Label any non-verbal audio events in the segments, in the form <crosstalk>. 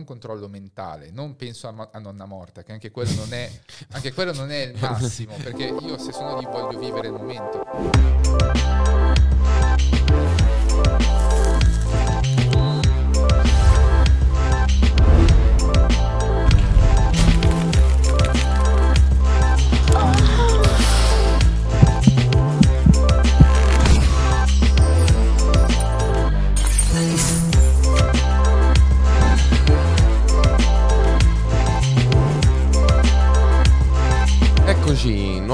un controllo mentale, non penso a, a, nonna morta, che anche quello, non è, anche quello non è il massimo, perché io se sono lì voglio vivere il momento.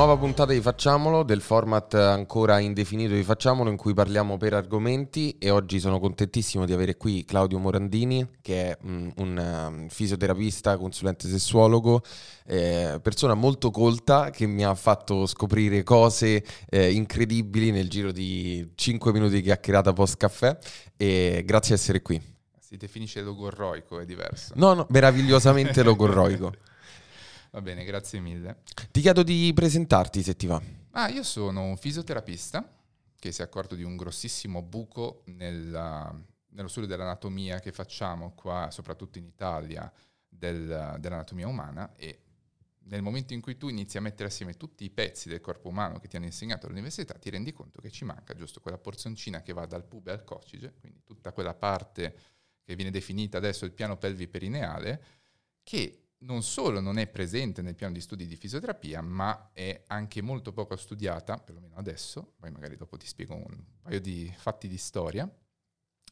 Nuova puntata di Facciamolo, del format ancora indefinito di Facciamolo, in cui parliamo per argomenti e oggi sono contentissimo di avere qui Claudio Morandini, che è um, un um, fisioterapista, consulente sessuologo, eh, persona molto colta che mi ha fatto scoprire cose eh, incredibili nel giro di 5 minuti di chiacchierata post caffè e grazie di essere qui. Si definisce logorroico, è diverso. No, no, meravigliosamente logorroico. <laughs> Va bene, grazie mille. Ti chiedo di presentarti se ti va. Ah, io sono un fisioterapista che si è accorto di un grossissimo buco nella, nello studio dell'anatomia che facciamo qua, soprattutto in Italia, del, dell'anatomia umana e nel momento in cui tu inizi a mettere assieme tutti i pezzi del corpo umano che ti hanno insegnato all'università, ti rendi conto che ci manca giusto quella porzioncina che va dal pube al coccige, quindi tutta quella parte che viene definita adesso il piano pelvi perineale, che non solo non è presente nel piano di studi di fisioterapia, ma è anche molto poco studiata, perlomeno adesso, poi magari dopo ti spiego un paio di fatti di storia,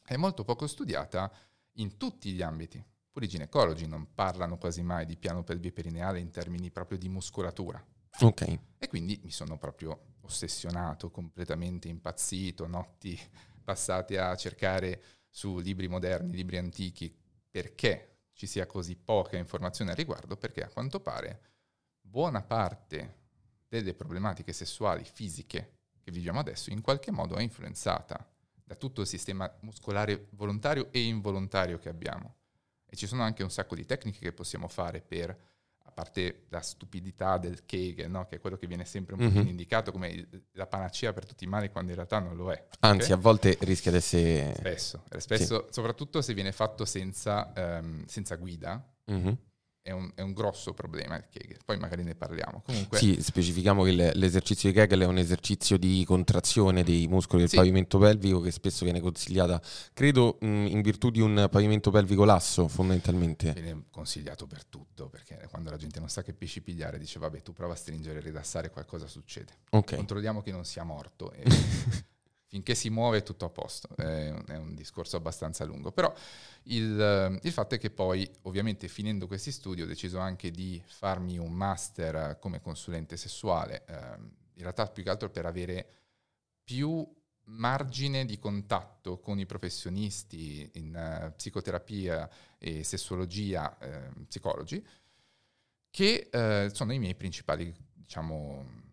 è molto poco studiata in tutti gli ambiti. Pure i ginecologi non parlano quasi mai di piano pelviperineale in termini proprio di muscolatura. Ok. E quindi mi sono proprio ossessionato, completamente impazzito, notti passate a cercare su libri moderni, libri antichi, perché ci sia così poca informazione al riguardo perché a quanto pare buona parte delle problematiche sessuali fisiche che viviamo adesso in qualche modo è influenzata da tutto il sistema muscolare volontario e involontario che abbiamo. E ci sono anche un sacco di tecniche che possiamo fare per parte la stupidità del Kegel, no? che è quello che viene sempre un mm-hmm. po' indicato come la panacea per tutti i mali quando in realtà non lo è. Anzi, okay? a volte rischia di essere... Spesso, spesso sì. soprattutto se viene fatto senza, um, senza guida. Mm-hmm è un, è un, grosso problema il Kegel, poi magari ne parliamo. Comunque... Sì, specifichiamo che l'esercizio di Kegel è un esercizio di contrazione dei muscoli del sì. pavimento pelvico che spesso viene consigliata, credo in virtù di un pavimento pelvico lasso fondamentalmente. Viene consigliato per tutto, perché quando la gente non sa che pesci pigliare dice vabbè tu prova a stringere e rilassare qualcosa succede. Okay. Controlliamo che non sia morto. E... <laughs> finché si muove tutto a posto, è, è un discorso abbastanza lungo, però il, il, fatto è che poi ovviamente finendo questi studi ho deciso anche di farmi un master come consulente sessuale, eh, in realtà più che altro per avere più margine di contatto con i professionisti in uh, psicoterapia e sessuologia, eh, psicologi, che eh, sono i miei principali, diciamo,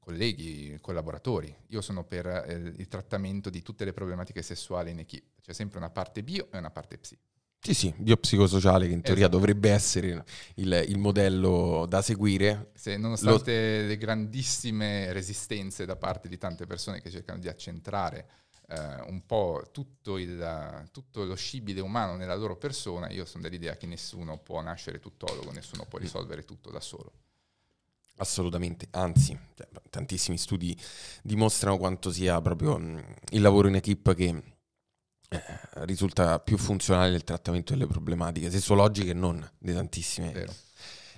colleghi, collaboratori. Io sono per eh, il trattamento di tutte le problematiche sessuali in equipe. C'è sempre una parte bio e una parte psi. Sì, sì, biopsicosociale che in teoria esatto. dovrebbe essere il, il, modello da seguire. Se, nonostante lo... le grandissime resistenze da parte di tante persone che cercano di accentrare eh, un po' tutto, il, tutto, lo scibile umano nella loro persona, io sono dell'idea che nessuno può nascere tuttologo, nessuno può risolvere tutto da solo. Assolutamente, anzi, cioè, tantissimi studi dimostrano quanto sia proprio mh, il lavoro in equipe che eh, risulta più funzionale nel trattamento delle problematiche sessuologiche e non di tantissime. Vero.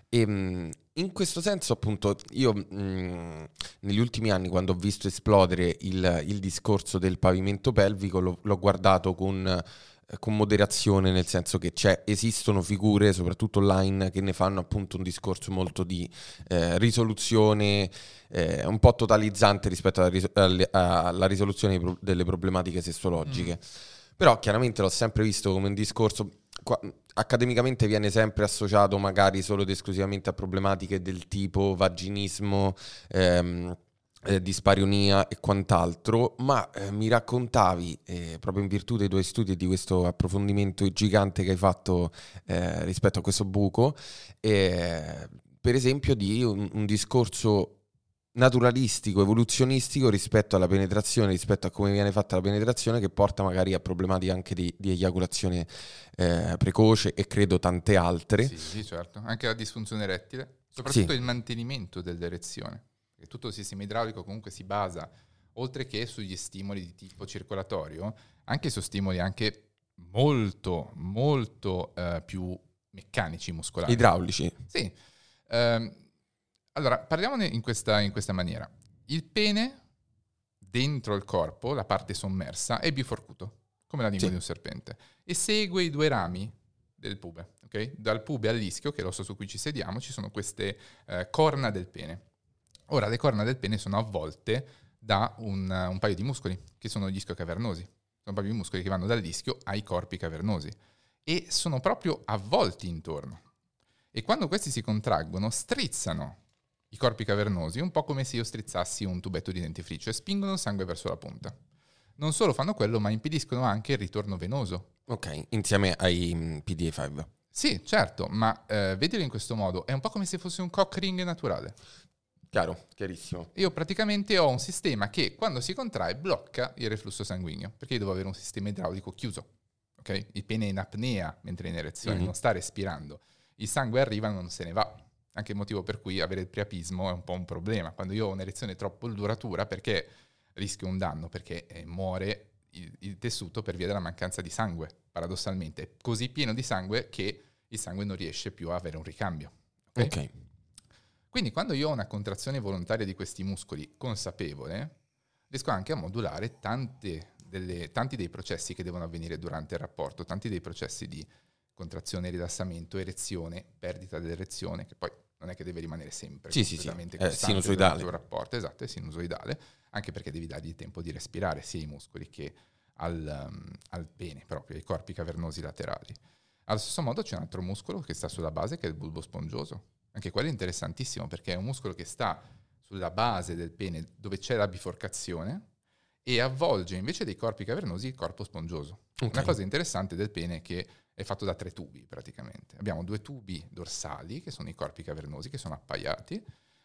E, mh, in questo senso, appunto, io mh, negli ultimi anni, quando ho visto esplodere il, il discorso del pavimento pelvico, lo, l'ho guardato con con moderazione, nel senso che esistono figure, soprattutto online, che ne fanno appunto un discorso molto di eh, risoluzione, eh, un po' totalizzante rispetto alla, ris- alla risoluzione pro- delle problematiche sessologiche. Mm. Però chiaramente l'ho sempre visto come un discorso, qua, accademicamente viene sempre associato magari solo ed esclusivamente a problematiche del tipo vaginismo. Ehm, eh, disparionia e quant'altro, ma eh, mi raccontavi, eh, proprio in virtù dei tuoi studi e di questo approfondimento gigante che hai fatto eh, rispetto a questo buco, eh, per esempio di un, un discorso naturalistico, evoluzionistico rispetto alla penetrazione, rispetto a come viene fatta la penetrazione, che porta magari a problematiche anche di, di eiaculazione eh, precoce e credo tante altre. Sì, sì, certo. Anche la disfunzione erettile, soprattutto sì. il mantenimento dell'erezione. Tutto il sistema idraulico comunque si basa, oltre che sugli stimoli di tipo circolatorio, anche su stimoli anche molto, molto eh, più meccanici, muscolari. Idraulici. Sì. Um, allora, parliamone in questa, in questa maniera. Il pene dentro il corpo, la parte sommersa, è biforcuto, come la lingua sì. di un serpente, e segue i due rami del pube. Okay? Dal pube all'ischio, che è l'osso su cui ci sediamo, ci sono queste eh, corna del pene. Ora, le corna del pene sono avvolte da un, un paio di muscoli, che sono gli ischiocavernosi. Sono un paio di muscoli che vanno dall'ischio ai corpi cavernosi. E sono proprio avvolti intorno. E quando questi si contraggono, strizzano i corpi cavernosi, un po' come se io strizzassi un tubetto di dentifricio e spingono il sangue verso la punta. Non solo fanno quello, ma impediscono anche il ritorno venoso. Ok, insieme ai mm, PDA5. Sì, certo, ma eh, vedilo in questo modo, è un po' come se fosse un cock ring naturale. Chiaro, chiarissimo. Io praticamente ho un sistema che quando si contrae blocca il reflusso sanguigno, perché io devo avere un sistema idraulico chiuso. Okay? Il pene è in apnea mentre è in erezione, mm-hmm. non sta respirando. Il sangue arriva e non se ne va anche il motivo per cui avere il priapismo è un po' un problema. Quando io ho un'erezione troppo duratura, perché rischio un danno? Perché eh, muore il, il, tessuto per via della mancanza di sangue, paradossalmente. È così pieno di sangue che il sangue non riesce più a avere un ricambio. Ok. okay. Quindi quando io ho una contrazione volontaria di questi muscoli consapevole, riesco anche a modulare delle, tanti dei processi che devono avvenire durante il rapporto, tanti dei processi di contrazione, rilassamento, erezione, perdita dell'erezione, che poi non è che deve rimanere sempre sì, completamente sì, sì. È sinusoidale. il rapporto, esatto, è sinusoidale, anche perché devi dargli tempo di respirare sia ai muscoli che al, um, al pene, proprio ai corpi cavernosi laterali. Allo stesso modo c'è un altro muscolo che sta sulla base, che è il bulbo spongioso. Anche quello è interessantissimo perché è un muscolo che sta sulla base del pene dove c'è la biforcazione e avvolge invece dei corpi cavernosi il corpo spongioso. Okay. Una cosa interessante del pene è che è fatto da tre tubi praticamente. Abbiamo due tubi dorsali, che sono i corpi cavernosi, che sono appaiati.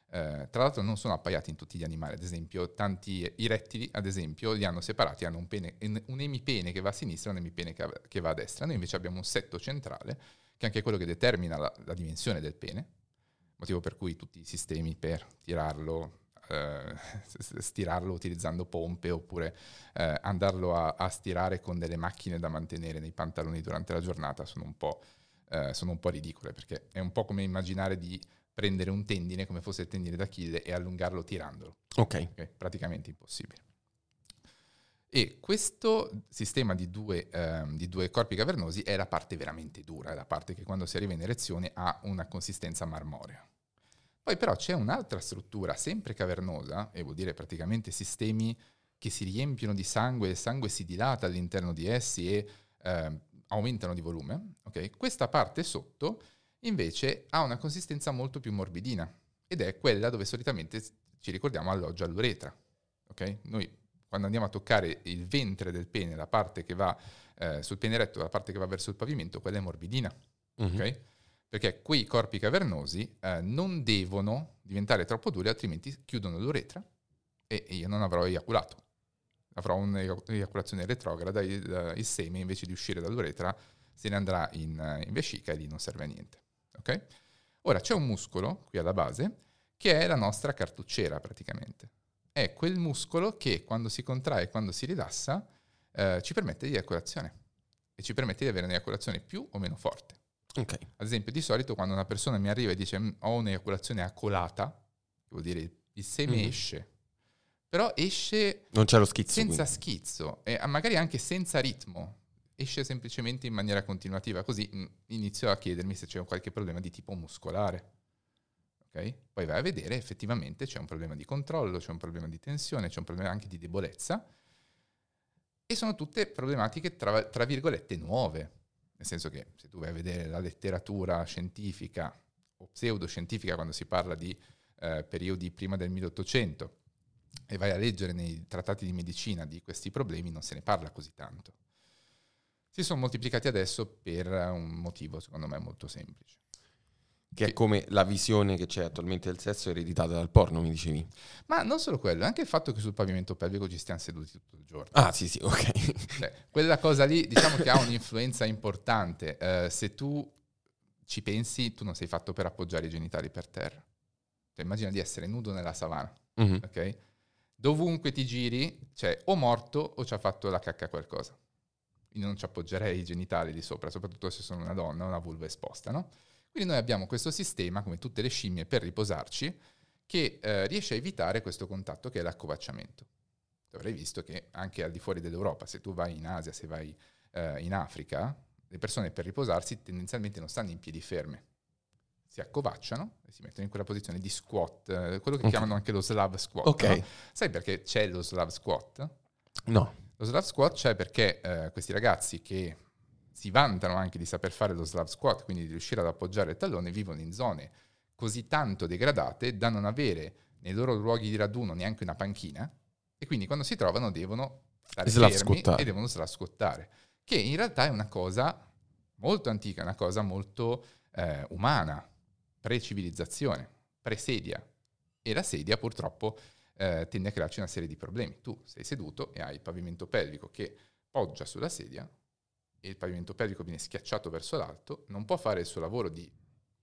Eh, tra l'altro non sono appaiati in tutti gli animali, ad esempio tanti, i rettili ad esempio li hanno separati, hanno un, pene, un emipene che va a sinistra e un emipene che va a destra. Noi invece abbiamo un setto centrale, che è anche quello che determina la, la dimensione del pene, motivo per cui tutti i sistemi per tirarlo, eh, stirarlo utilizzando pompe oppure eh, andarlo a, a, stirare con delle macchine da mantenere nei pantaloni durante la giornata sono un, po', eh, sono un po' ridicole perché è un po' come immaginare di prendere un tendine come fosse il tendine d'Achille e allungarlo tirandolo. Ok. okay? Praticamente impossibile. E questo sistema di due, ehm, di due, corpi cavernosi è la parte veramente dura, è la parte che quando si arriva in erezione ha una consistenza marmorea. Poi però c'è un'altra struttura, sempre cavernosa, e vuol dire praticamente sistemi che si riempiono di sangue il sangue si dilata all'interno di essi e eh, aumentano di volume. Okay? Questa parte sotto invece ha una consistenza molto più morbidina ed è quella dove solitamente ci ricordiamo alloggia l'uretra. Okay? Noi quando andiamo a toccare il ventre del pene, la parte che va eh, sul pene eretto, la parte che va verso il pavimento, quella è morbidina. Mm-hmm. Okay? perché quei corpi cavernosi eh, non devono diventare troppo duri, altrimenti chiudono l'uretra e io non avrò eiaculato. Avrò un'eiaculazione retrograda, il, il, seme invece di uscire dall'uretra se ne andrà in, in vescica e lì non serve a niente. Okay? Ora c'è un muscolo qui alla base che è la nostra cartucciera praticamente. È quel muscolo che quando si contrae e quando si rilassa eh, ci permette di eiaculazione e ci permette di avere un'eiaculazione più o meno forte. Okay. Ad esempio, di solito quando una persona mi arriva e dice mm, ho un'eiaculazione acolata, vuol dire il seme mm-hmm. esce, però esce non c'è lo schizzo, senza quindi. schizzo e magari anche senza ritmo, esce semplicemente in maniera continuativa, così mm, inizio a chiedermi se c'è qualche problema di tipo muscolare. Okay? Poi vai a vedere, effettivamente c'è un problema di controllo, c'è un problema di tensione, c'è un problema anche di debolezza e sono tutte problematiche tra, tra virgolette nuove nel senso che se tu vai a vedere la letteratura scientifica o pseudoscientifica quando si parla di eh, periodi prima del 1800 e vai a leggere nei trattati di medicina di questi problemi, non se ne parla così tanto. Si sono moltiplicati adesso per un motivo, secondo me, molto semplice. Che è come la visione che c'è attualmente del sesso ereditata dal porno, mi dicevi. Ma non solo quello, anche il fatto che sul pavimento pelvico ci stiamo seduti tutto il giorno. Ah, sì, sì, ok. Cioè, quella cosa lì, diciamo che ha un'influenza importante. Uh, se tu ci pensi, tu non sei fatto per appoggiare i genitali per terra. Cioè, immagina di essere nudo nella savana, mm-hmm. ok? Dovunque ti giri, c'è o morto o ci ha fatto la cacca qualcosa. Quindi non ci appoggerei i genitali di sopra, soprattutto se sono una donna, una vulva esposta, no? Quindi noi abbiamo questo sistema, come tutte le scimmie, per riposarci, che eh, riesce a evitare questo contatto che è l'accovacciamento. Avrei visto che anche al di fuori dell'Europa, se tu vai in Asia, se vai eh, in Africa, le persone per riposarsi tendenzialmente non stanno in piedi ferme, si accovacciano e si mettono in quella posizione di squat, eh, quello che okay. chiamano anche lo Slav squat. Okay. No? Sai perché c'è lo Slav squat? No. Lo Slav squat c'è perché eh, questi ragazzi che si vantano anche di saper fare lo Slav squat, quindi di riuscire ad appoggiare il tallone, vivono in zone così tanto degradate da non avere nei loro luoghi di raduno neanche una panchina e quindi quando si trovano devono stare fermi e devono Slav squattare, che in realtà è una cosa molto antica, una cosa molto eh, umana, pre-civilizzazione, pre-sedia. E la sedia purtroppo eh, tende a crearci una serie di problemi. Tu sei seduto e hai il pavimento pelvico che poggia sulla sedia e il pavimento pelvico viene schiacciato verso l'alto, non può fare il suo lavoro di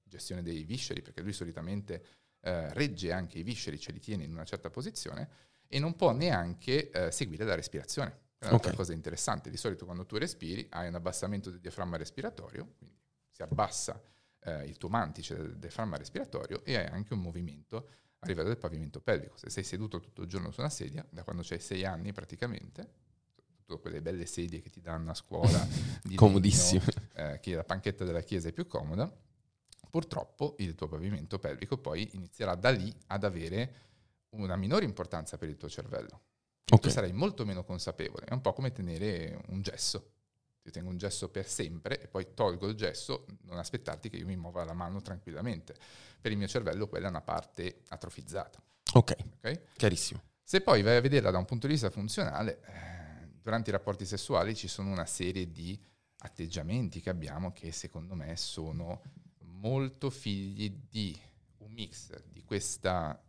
gestione dei visceri, perché lui solitamente eh, regge anche i visceri, ce li tiene in una certa posizione, e non può neanche eh, seguire la respirazione. È un'altra okay. cosa interessante. Di solito quando tu respiri hai un abbassamento del diaframma respiratorio, quindi si abbassa eh, il tuo mantice del diaframma respiratorio e hai anche un movimento a livello del pavimento pelvico. Se sei seduto tutto il giorno su una sedia, da quando hai sei anni praticamente, tutte quelle belle sedie che ti danno a scuola. <laughs> Comodissime. Eh, che la panchetta della chiesa è più comoda, purtroppo il tuo pavimento pelvico poi inizierà da lì ad avere una minore importanza per il tuo cervello. Okay. Tu sarai molto meno consapevole. È un po' come tenere un gesso. Io tengo un gesso per sempre e poi tolgo il gesso, non aspettarti che io mi muova la mano tranquillamente. Per il mio cervello quella è una parte atrofizzata. Ok, okay? chiarissimo. Se poi vai a vederla da un punto di vista funzionale, eh, durante i rapporti sessuali ci sono una serie di atteggiamenti che abbiamo che secondo me sono molto figli di un mix di questa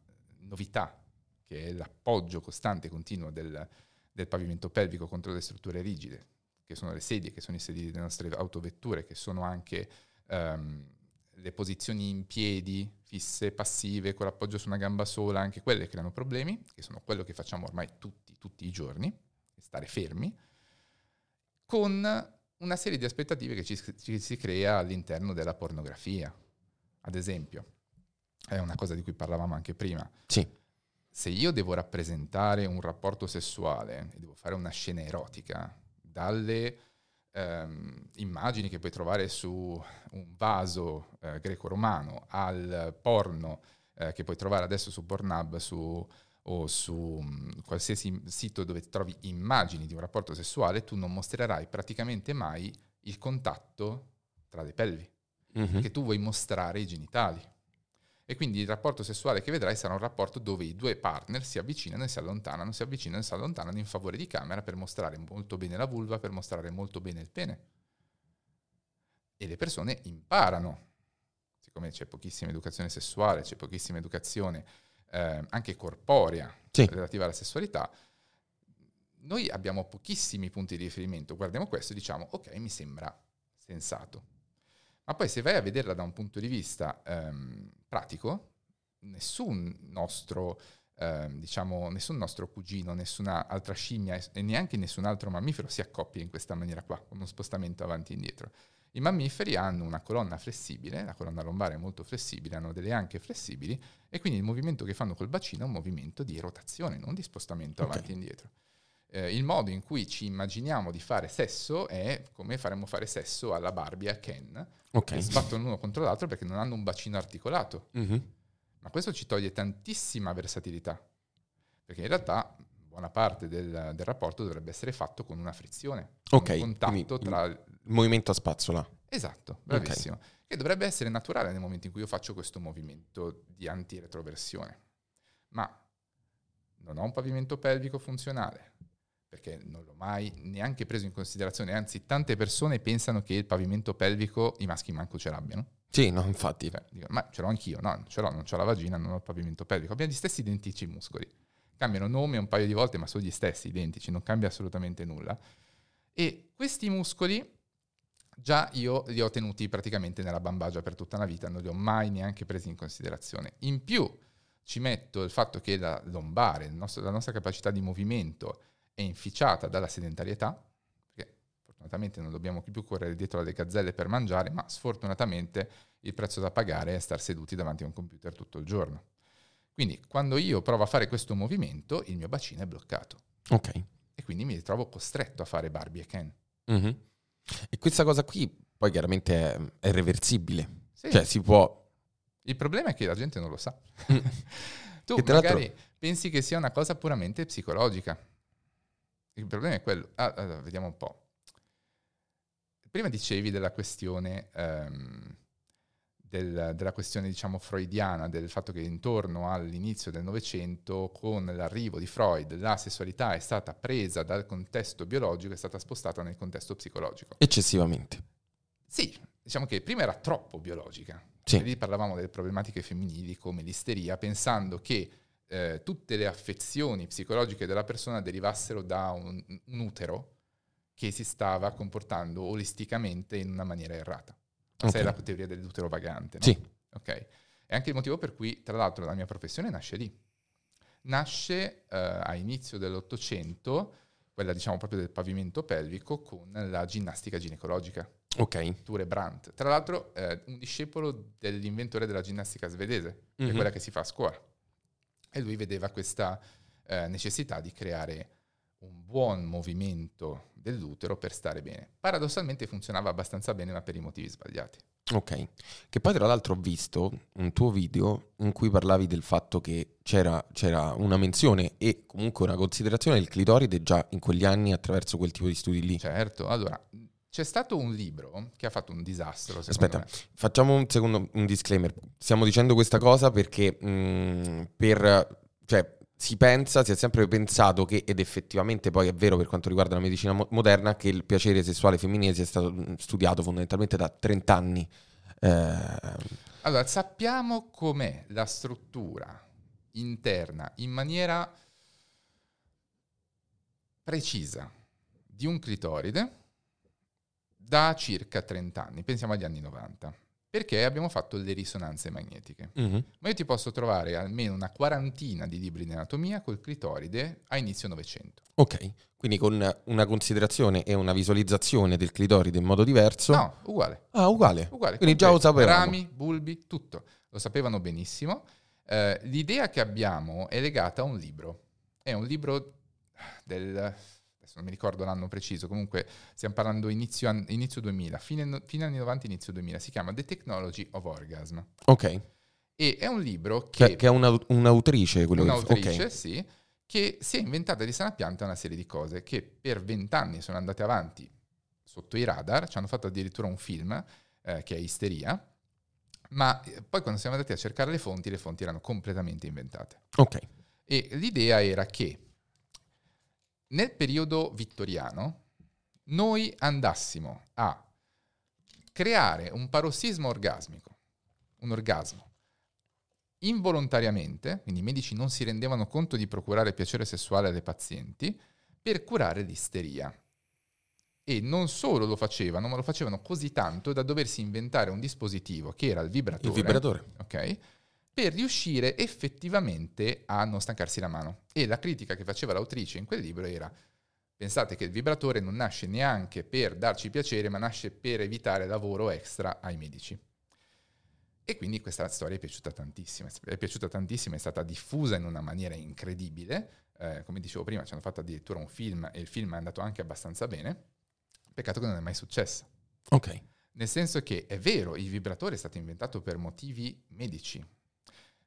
novità che è l'appoggio costante e continuo del, del pavimento pelvico contro le strutture rigide, che sono le sedie, che sono i sedili delle nostre autovetture, che sono anche um, le posizioni in piedi fisse, passive, con l'appoggio su una gamba sola, anche quelle creano problemi, che sono quello che facciamo ormai tutti, tutti i giorni stare fermi, con una serie di aspettative che ci, ci si crea all'interno della pornografia. Ad esempio, è una cosa di cui parlavamo anche prima. Sì. Se io devo rappresentare un rapporto sessuale e devo fare una scena erotica, dalle ehm, immagini che puoi trovare su un vaso eh, greco-romano al porno eh, che puoi trovare adesso su Pornhub, su o su mm, qualsiasi sito dove trovi immagini di un rapporto sessuale, tu non mostrerai praticamente mai il contatto tra le pelvi, mm-hmm. perché tu vuoi mostrare i genitali. E quindi il rapporto sessuale che vedrai sarà un rapporto dove i due partner si avvicinano e si allontanano, si avvicinano e si allontanano in favore di camera per mostrare molto bene la vulva, per mostrare molto bene il pene. E le persone imparano, siccome c'è pochissima educazione sessuale, c'è pochissima educazione eh, anche corporea sì. relativa alla sessualità, noi abbiamo pochissimi punti di riferimento. Guardiamo questo e diciamo, ok, mi sembra sensato. Ma poi se vai a vederla da un punto di vista ehm, pratico, nessun nostro, ehm, diciamo, nessun nostro cugino, nessuna altra scimmia e neanche nessun altro mammifero si accoppia in questa maniera qua, con uno spostamento avanti e indietro. I mammiferi hanno una colonna flessibile, la colonna lombare è molto flessibile, hanno delle anche flessibili e quindi il movimento che fanno col bacino è un movimento di rotazione, non di spostamento okay. avanti e indietro. Eh, il modo in cui ci immaginiamo di fare sesso è come faremmo fare sesso alla Barbie e a Ken, okay. che sbattono l'uno contro l'altro perché non hanno un bacino articolato. Mm-hmm. Ma questo ci toglie tantissima versatilità, perché in realtà buona parte del, del rapporto dovrebbe essere fatto con una frizione, okay. un contatto tra il movimento a spazzola. Esatto, bravissimo. Okay. Che dovrebbe essere naturale nel momento in cui io faccio questo movimento di antiretroversione. Ma non ho un pavimento pelvico funzionale. perché non l'ho mai neanche preso in considerazione, anzi tante persone pensano che il pavimento pelvico i maschi manco ce l'abbiano. Sì, no, infatti. Cioè, dico, ma ce l'ho anch'io, no, ce l'ho, non ho la vagina, non ho il pavimento pelvico, abbiamo gli stessi identici muscoli. Cambiano nome un paio di volte, ma sono gli stessi, identici, non cambia assolutamente nulla. E questi muscoli già io li ho tenuti praticamente nella bambagia per tutta la vita, non li ho mai neanche presi in considerazione. In più ci metto il fatto che la lombare, nostro, la nostra capacità di movimento è inficiata dalla sedentarietà, perché fortunatamente non dobbiamo più correre dietro alle gazzelle per mangiare, ma sfortunatamente il prezzo da pagare è star seduti davanti a un computer tutto il giorno. Quindi quando io provo a fare questo movimento, il mio bacino è bloccato. Ok. E quindi mi ritrovo costretto a fare Barbie e Ken. Mm-hmm. E questa cosa qui poi chiaramente è, è reversibile. Sì. Cioè si può... Il problema è che la gente non lo sa. Mm. <laughs> tu magari pensi che sia una cosa puramente psicologica. Il problema è quello. Ah, allora, vediamo un po'. Prima dicevi della questione, um, del, della questione diciamo freudiana, del fatto che intorno all'inizio del Novecento, con l'arrivo di Freud, la sessualità è stata presa dal contesto biologico e è stata spostata nel contesto psicologico. Eccessivamente. Sì, diciamo che prima era troppo biologica. Sì. Lì parlavamo delle problematiche femminili come l'isteria, pensando che eh, tutte le affezioni psicologiche della persona derivassero da un, un, utero che si stava comportando olisticamente in una maniera errata. Okay. è la teoria dell'utero vagante. No? Sì. Ok. È anche il motivo per cui, tra l'altro, la mia professione nasce lì. Nasce eh, a inizio dell'Ottocento, quella diciamo proprio del pavimento pelvico, con la ginnastica ginecologica. Ok. Ture Brandt. Tra l'altro, eh, un discepolo dell'inventore della ginnastica svedese, mm-hmm. che è mhm. quella che si fa a scuola e lui vedeva questa eh, necessità di creare un buon movimento dell'utero per stare bene. Paradossalmente funzionava abbastanza bene, ma per i motivi sbagliati. Ok, che poi tra l'altro ho visto un tuo video in cui parlavi del fatto che c'era, c'era, una menzione e comunque una considerazione del clitoride già in quegli anni attraverso quel tipo di studi lì. Certo, allora c'è stato un libro che ha fatto un disastro. Aspetta, me. facciamo un secondo un disclaimer. Stiamo dicendo questa cosa perché mh, mm, per, cioè, si pensa, si è sempre pensato che, ed effettivamente poi è vero per quanto riguarda la medicina mo- moderna, che il piacere sessuale femminile sia stato studiato fondamentalmente da 30 anni. Eh... Allora, sappiamo com'è la struttura interna in maniera precisa di un clitoride da circa 30 anni, pensiamo agli anni 90, perché abbiamo fatto le risonanze magnetiche. Mm-hmm. Ma io ti posso trovare almeno una quarantina di libri di anatomia col clitoride a inizio Novecento. Ok, quindi con una considerazione e una visualizzazione del clitoride in modo diverso? No, uguale. Ah, uguale. uguale quindi già lo sapevamo. Rami, bulbi, tutto. Lo sapevano benissimo. Eh, l'idea che abbiamo è legata a un libro. È un libro del adesso non mi ricordo l'anno preciso, comunque stiamo parlando inizio, an- inizio 2000, fine, fine, anni 90, inizio 2000, si chiama The Technology of Orgasm. Ok. E è un libro che... Che, che è una, un'autrice, quello Un'autrice, okay. sì, che si è inventata di sana pianta una serie di cose che per vent'anni sono andate avanti sotto i radar, ci hanno fatto addirittura un film eh, che è Isteria, ma eh, poi quando siamo andati a cercare le fonti, le fonti erano completamente inventate. Ok. E l'idea era che nel periodo vittoriano noi andassimo a creare un parossismo orgasmico, un orgasmo, involontariamente, quindi i medici non si rendevano conto di procurare piacere sessuale alle pazienti, per curare l'isteria. E non solo lo facevano, ma lo facevano così tanto da doversi inventare un dispositivo che era il vibratore. Il vibratore. Ok? Per riuscire effettivamente a non stancarsi la mano. E la critica che faceva l'autrice in quel libro era pensate che il vibratore non nasce neanche per darci piacere, ma nasce per evitare lavoro extra ai medici. E quindi questa storia è piaciuta tantissimo, è piaciuta tantissimo, è stata diffusa in una maniera incredibile. Eh, come dicevo prima, ci hanno fatto addirittura un film e il film è andato anche abbastanza bene. Peccato che non è mai successo. Ok. Nel senso che è vero, il vibratore è stato inventato per motivi medici,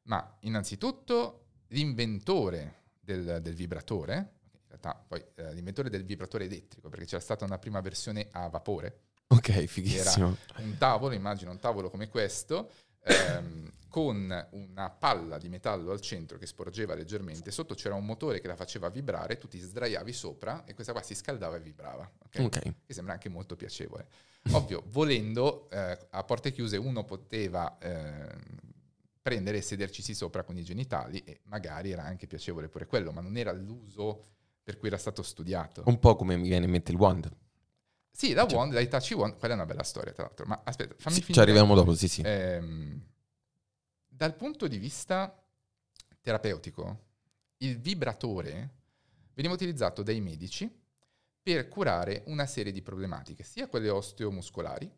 ma innanzitutto l'inventore del, del vibratore, in realtà poi eh, l'inventore del vibratore elettrico, perché c'era stata una prima versione a vapore. Ok, fighissimo. Era un tavolo, immagino un tavolo come questo, ehm, con una palla di metallo al centro che sporgeva leggermente, sotto c'era un motore che la faceva vibrare, tu ti sdraiavi sopra e questa qua si scaldava e vibrava, okay? Okay. che sembra anche molto piacevole. Ovvio, volendo, eh, a porte chiuse uno poteva eh, prendere e sedercisi sopra con i genitali e magari era anche piacevole pure quello, ma non era l'uso per cui era stato studiato. Un po' come mi viene in mente il wand. Sì, la cioè. wand, la Itachi wand, quella è una bella storia tra l'altro, ma aspetta, fammi sì, finire. Ci arriviamo dopo, sì sì. Ehm, dal punto di vista terapeutico, il vibratore veniva utilizzato dai medici per curare una serie di problematiche, sia quelle osteomuscolari,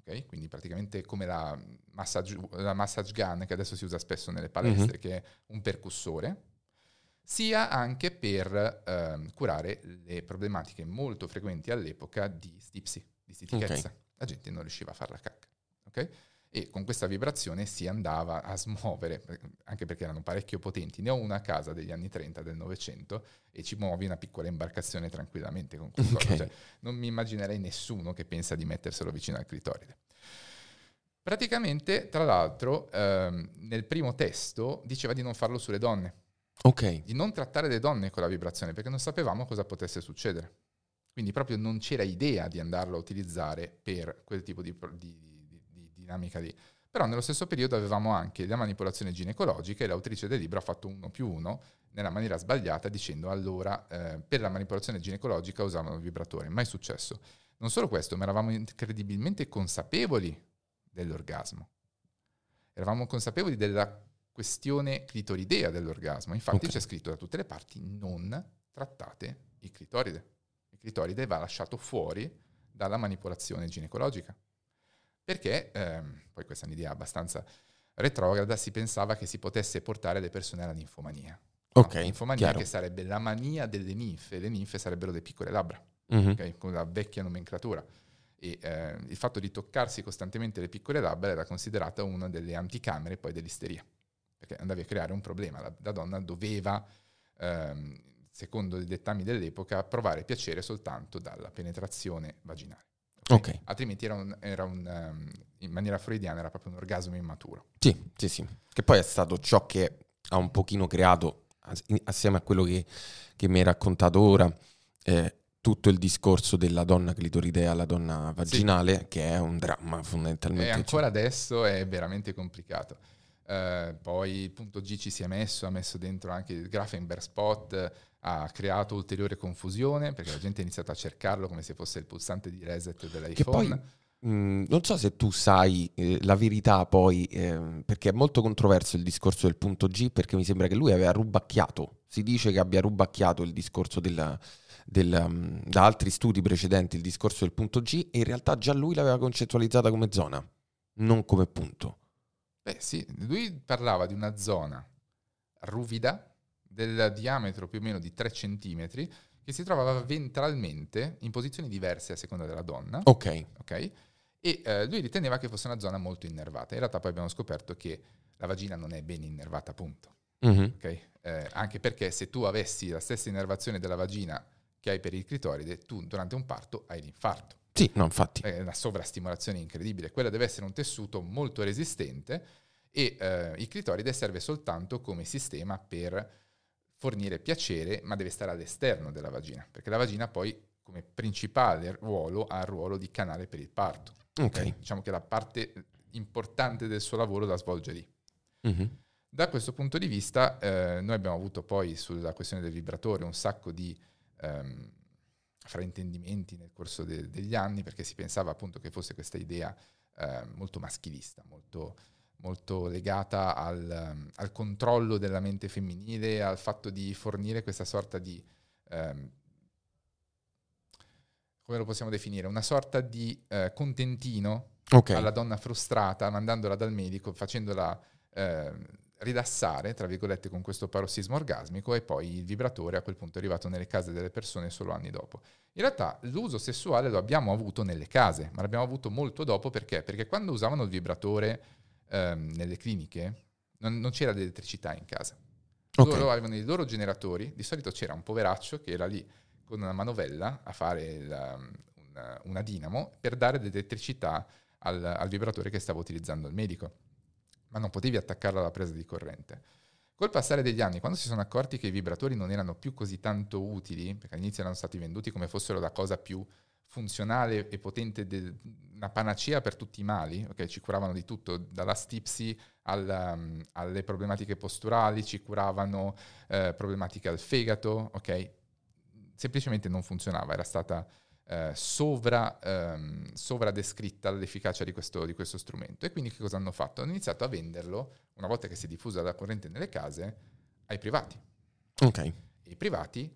okay? quindi praticamente come la massage, la massage, gun che adesso si usa spesso nelle palestre, mm-hmm. che è un percussore, sia anche per eh, curare le problematiche molto frequenti all'epoca di stipsi, di stitichezza. Okay. La gente non riusciva a fare la cacca. Okay? E con questa vibrazione si andava a smuovere, anche perché erano parecchio potenti. Ne ho una a casa degli anni 30 del Novecento e ci muovi una piccola imbarcazione tranquillamente con questo. Okay. Cioè, non mi immaginerei nessuno che pensa di metterselo vicino al clitoride. Praticamente, tra l'altro, ehm, nel primo testo diceva di non farlo sulle donne. Ok. Di non trattare le donne con la vibrazione perché non sapevamo cosa potesse succedere. Quindi proprio non c'era idea di andarlo a utilizzare per quel tipo di, di dinamica lì. Però nello stesso periodo avevamo anche la manipolazione ginecologica e l'autrice del libro ha fatto uno più uno nella maniera sbagliata dicendo allora eh, per la manipolazione ginecologica usavano il vibratore. Mai successo. Non solo questo, ma eravamo incredibilmente consapevoli dell'orgasmo. Eravamo consapevoli della questione clitoridea dell'orgasmo. Infatti okay. c'è scritto da tutte le parti non trattate il clitoride. Il clitoride va lasciato fuori dalla manipolazione ginecologica perché, ehm, poi questa è un'idea abbastanza retrograda, si pensava che si potesse portare le persone alla ninfomania. Ok. No? Ninfomania chiaro. che sarebbe la mania delle ninfe, le ninfe sarebbero le piccole labbra, mm-hmm. okay? con la vecchia nomenclatura. E eh, il fatto di toccarsi costantemente le piccole labbra era considerata una delle anticamere poi dell'isteria, perché andavi a creare un problema. La, la donna doveva, ehm, secondo i dettami dell'epoca, provare piacere soltanto dalla penetrazione vaginale. Okay. Altrimenti era, un, era un, um, in maniera freudiana era proprio un orgasmo immaturo. Sì, sì, sì. Che poi è stato ciò che ha un pochino creato, assieme a quello che, che mi hai raccontato ora, eh, tutto il discorso della donna clitoridea alla donna vaginale, sì. che è un dramma fondamentalmente. E ancora cioè. adesso è veramente complicato. Uh, poi il punto G ci si è messo, ha messo dentro anche il Grafenberg spot, ha creato ulteriore confusione perché la gente ha iniziato a cercarlo come se fosse il pulsante di reset dell'iPhone. Che poi, mh, mm, non so se tu sai eh, la verità poi, eh, perché è molto controverso il discorso del punto G, perché mi sembra che lui aveva rubacchiato, si dice che abbia rubacchiato il discorso della, del, um, da altri studi precedenti, il discorso del punto G, e in realtà già lui l'aveva concettualizzata come zona, non come punto. Beh sì, lui parlava di una zona ruvida, del diametro più o meno di 3 cm che si trovava ventralmente in posizioni diverse a seconda della donna. Ok. okay? E eh, lui riteneva che fosse una zona molto innervata. In realtà poi abbiamo scoperto che la vagina non è ben innervata, appunto. Mm-hmm. Okay? Eh, anche perché se tu avessi la stessa innervazione della vagina che hai per il clitoride, tu durante un parto hai l'infarto. Sì, no, infatti. È una sovrastimolazione incredibile. Quella deve essere un tessuto molto resistente e eh, il clitoride serve soltanto come sistema per fornire piacere, ma deve stare all'esterno della vagina, perché la vagina poi come principale ruolo ha il ruolo di canale per il parto. Ok. okay? Diciamo che la parte importante del suo lavoro la svolge lì. Mm-hmm. Da questo punto di vista, eh, noi abbiamo avuto poi sulla questione del vibratore un sacco di ehm, fraintendimenti nel corso de- degli anni, perché si pensava appunto che fosse questa idea eh, molto maschilista, molto molto legata al, al, controllo della mente femminile, al fatto di fornire questa sorta di... Ehm, come lo possiamo definire? Una sorta di eh, contentino okay. alla donna frustrata, mandandola dal medico, facendola eh, rilassare, tra virgolette, con questo parossismo orgasmico e poi il vibratore a quel punto è arrivato nelle case delle persone solo anni dopo. In realtà l'uso sessuale lo abbiamo avuto nelle case, ma l'abbiamo avuto molto dopo perché? Perché quando usavano il vibratore ehm, nelle cliniche non, non, c'era l'elettricità in casa. Okay. Loro avevano i loro generatori, di solito c'era un poveraccio che era lì con una manovella a fare la, una, una, dinamo per dare l'elettricità al, al vibratore che stava utilizzando il medico. ma non potevi attaccarla alla presa di corrente. Col passare degli anni, quando si sono accorti che i vibratori non erano più così tanto utili, perché all'inizio erano stati venduti come fossero la cosa più funzionale e potente, de, una panacea per tutti i mali, okay? ci curavano di tutto, dalla stipsi al, um, alle problematiche posturali, ci curavano eh, problematiche al fegato, ok? Semplicemente non funzionava, era stata eh, sovra, ehm, sovradescritta l'efficacia di questo, di questo strumento. E quindi che cosa hanno fatto? Hanno iniziato a venderlo, una volta che si è diffusa la corrente nelle case, ai privati. Ok. E i privati,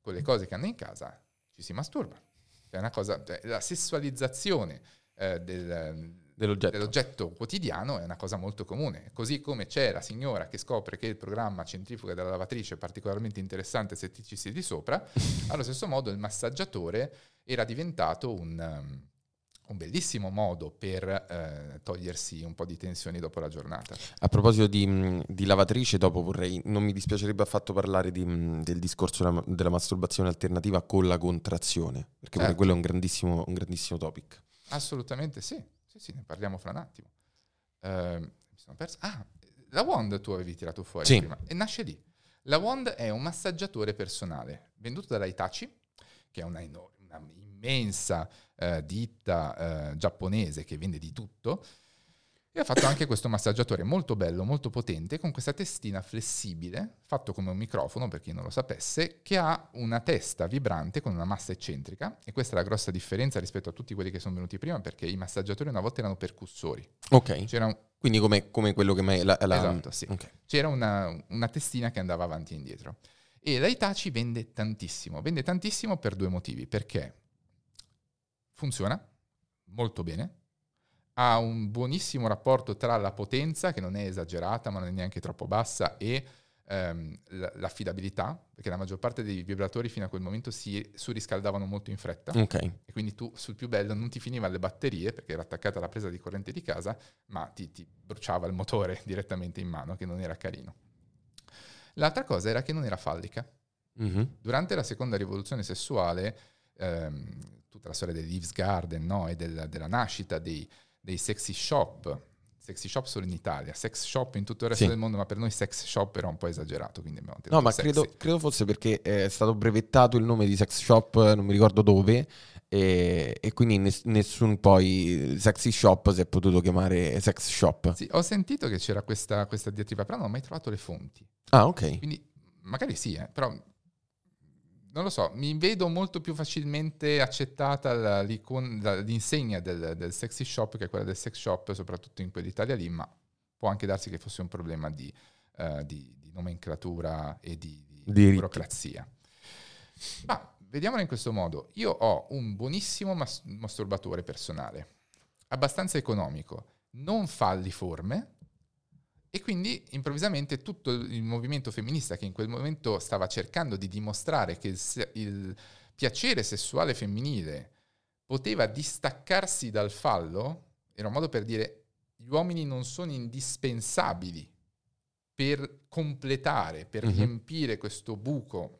con le cose che hanno in casa, ci si masturba. È una cosa, cioè, la sessualizzazione eh, del, dell'oggetto. dell'oggetto. quotidiano è una cosa molto comune. Così come c'è la signora che scopre che il programma centrifuga della lavatrice è particolarmente interessante se ti ci siedi sopra, <laughs> allo stesso modo il massaggiatore era diventato un, um, un bellissimo modo per eh, togliersi un po' di tensioni dopo la giornata. A proposito di, di lavatrice, dopo vorrei, non mi dispiacerebbe affatto parlare di, del discorso della, della, masturbazione alternativa con la contrazione, perché certo. quello è un grandissimo, un grandissimo topic. Assolutamente sì. Sì, sì, ne parliamo fra un attimo. Uh, mi sono perso. Ah, la Wand tu avevi tirato fuori sì. prima e nasce lì. La Wand è un massaggiatore personale venduto dalla Itachi, che è una, enorme, una immensa uh, ditta uh, giapponese che vende di tutto e ha fatto anche questo massaggiatore molto bello, molto potente, con questa testina flessibile, fatto come un microfono, per chi non lo sapesse, che ha una testa vibrante con una massa eccentrica. E questa è la grossa differenza rispetto a tutti quelli che sono venuti prima, perché i massaggiatori una volta erano percussori. Ok. C'era un... Quindi come, come, quello che mai... La, la... Esatto, sì. Okay. C'era una, una testina che andava avanti e indietro. E la Itachi vende tantissimo. Vende tantissimo per due motivi. Perché funziona molto bene, ha un buonissimo rapporto tra la potenza, che non è esagerata ma non è neanche troppo bassa, e ehm, l'affidabilità, perché la maggior parte dei vibratori fino a quel momento si surriscaldavano molto in fretta. Okay. E quindi tu sul più bello non ti finiva le batterie, perché era attaccata alla presa di corrente di casa, ma ti, ti bruciava il motore <laughs> direttamente in mano, che non era carino. L'altra cosa era che non era fallica. Mm-hmm. Durante la seconda rivoluzione sessuale, ehm, tutta la storia dell'Eve's Garden no? e del, della nascita dei, dei sexy shop, sexy shop solo in Italia, sex shop in tutto il resto sì. del mondo, ma per noi sex shop era un po' esagerato, No, ma credo, credo, fosse perché è stato brevettato il nome di sex shop, non mi ricordo dove, e, e quindi ness- nessun poi sexy shop si è potuto chiamare sex shop. Sì, ho sentito che c'era questa, questa diatriba, però non ho mai trovato le fonti. Ah, ok. Quindi magari sì, eh, però non lo so, mi vedo molto più facilmente accettata l'insegna del, del, sexy shop che quella del sex shop, soprattutto in quell'Italia lì, ma può anche darsi che fosse un problema di, uh, di, di nomenclatura e di, di burocrazia. Ma vediamolo in questo modo. Io ho un buonissimo mas- masturbatore personale, abbastanza economico, non falliforme, e quindi improvvisamente tutto il movimento femminista che in quel momento stava cercando di dimostrare che il, il piacere sessuale femminile poteva distaccarsi dal fallo, era un modo per dire gli uomini non sono indispensabili per completare, per mm-hmm. riempire questo buco,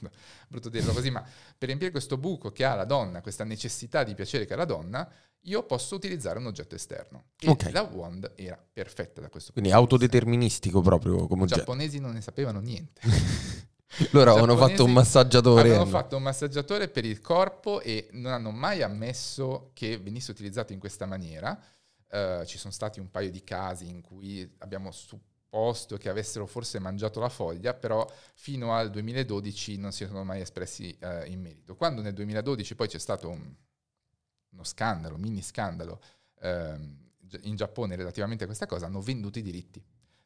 <laughs> brutto dirlo così, ma per riempire questo buco che ha la donna, questa necessità di piacere che ha la donna, io posso utilizzare un oggetto esterno. E okay. la wand era perfetta da questo punto Quindi autodeterministico proprio come oggetto. I giapponesi non ne sapevano niente. <laughs> Loro avevano fatto un massaggiatore. Avevano fatto un massaggiatore per il corpo e non hanno mai ammesso che venisse utilizzato in questa maniera. Uh, ci sono stati un paio di casi in cui abbiamo supposto che avessero forse mangiato la foglia, però fino al 2012 non si sono mai espressi uh, in merito. Quando nel 2012 poi c'è stato un, uno scandalo, mini scandalo ehm, in Giappone relativamente a questa cosa, hanno venduto i diritti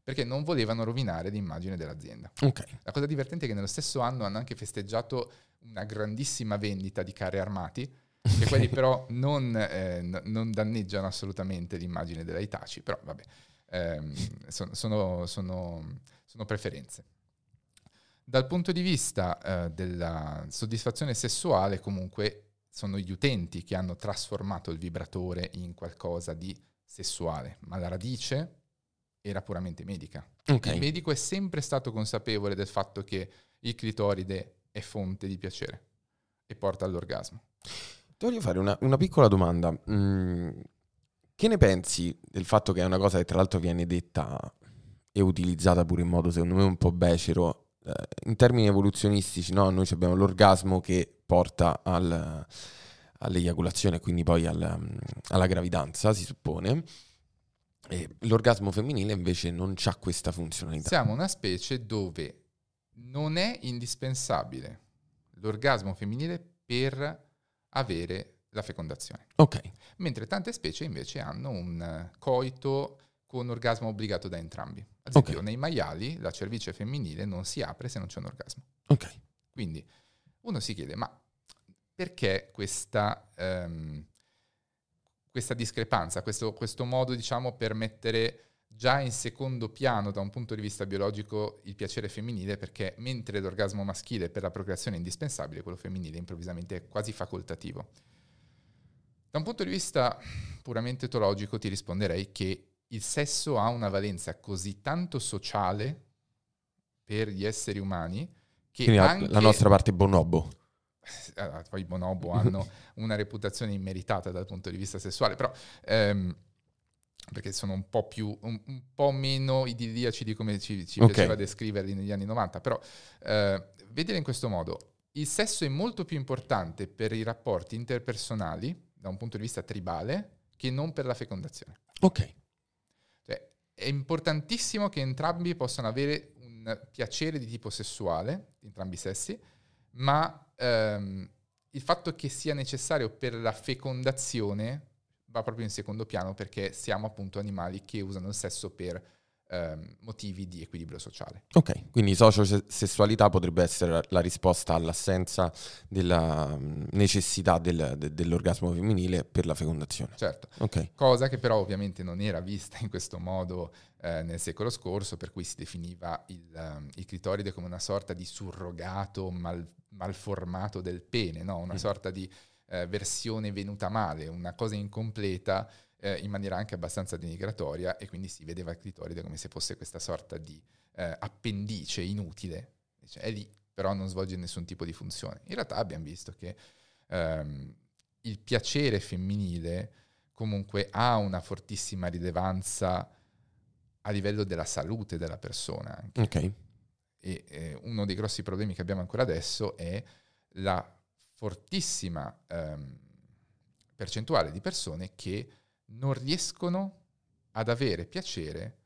perché non volevano rovinare l'immagine dell'azienda. Okay. La cosa divertente è che nello stesso anno hanno anche festeggiato una grandissima vendita di carri armati, che quelli però non, eh, non, danneggiano assolutamente l'immagine della Itachi, però vabbè, ehm, sono, sono, sono, sono, preferenze. Dal punto di vista eh, della soddisfazione sessuale, comunque sono gli utenti che hanno trasformato il vibratore in qualcosa di sessuale, ma la radice era puramente medica. Okay. Il medico è sempre stato consapevole del fatto che il clitoride è fonte di piacere e porta all'orgasmo. Ti voglio fare una, una piccola domanda. Mm, Che ne pensi del fatto che è una cosa che tra l'altro viene detta e utilizzata pure in modo secondo me un po' becero? Eh, in termini evoluzionistici, no? noi abbiamo l'orgasmo che porta al, all'eiaculazione, quindi poi al, alla gravidanza, si suppone. E l'orgasmo femminile invece non ha questa funzionalità. Siamo una specie dove non è indispensabile l'orgasmo femminile per avere la fecondazione. Ok. Mentre tante specie invece hanno un coito con orgasmo obbligato da entrambi. Ad esempio, okay. nei maiali la cervice femminile non si apre se non c'è un orgasmo. Ok. Quindi uno si chiede, ma perché questa, um, questa discrepanza, questo, questo modo, diciamo, per mettere già in secondo piano da un punto di vista biologico il piacere femminile perché mentre l'orgasmo maschile per la procreazione è indispensabile, quello femminile improvvisamente è quasi facoltativo. Da un punto di vista puramente etologico ti risponderei che il sesso ha una valenza così tanto sociale per gli esseri umani Quindi anche... la nostra parte bonobo. Allora, poi i bonobo hanno <laughs> una reputazione immeritata dal punto di vista sessuale, però... Ehm, perché sono un po' più, un, un po' meno idilliaci di come ci, ci okay. piaceva descriverli negli anni 90, però eh, vedere in questo modo, il sesso è molto più importante per i rapporti interpersonali, da un punto di vista tribale, che non per la fecondazione. Ok. Cioè, è importantissimo che entrambi possano avere piacere di tipo sessuale, entrambi i sessi, ma ehm, il fatto che sia necessario per la fecondazione va proprio in secondo piano perché siamo appunto animali che usano il sesso per ehm, motivi di equilibrio sociale. Ok, quindi sociosessualità potrebbe essere la risposta all'assenza della mm, necessità del, de, dell'orgasmo femminile per la fecondazione. Certo, okay. cosa che però ovviamente non era vista in questo modo eh, nel secolo scorso, per cui si definiva il, um, il clitoride come una sorta di surrogato mal, malformato del pene, no? una mm. sorta di eh, versione venuta male, una cosa incompleta eh, in maniera anche abbastanza denigratoria e quindi si vedeva il clitoride come se fosse questa sorta di eh, appendice inutile. Dice, è lì, però non svolge nessun tipo di funzione. In realtà abbiamo visto che ehm, il piacere femminile comunque ha una fortissima rilevanza a livello della salute della persona. Anche. Ok. E eh, uno dei grossi problemi che abbiamo ancora adesso è la fortissima ehm, percentuale di persone che non riescono ad avere piacere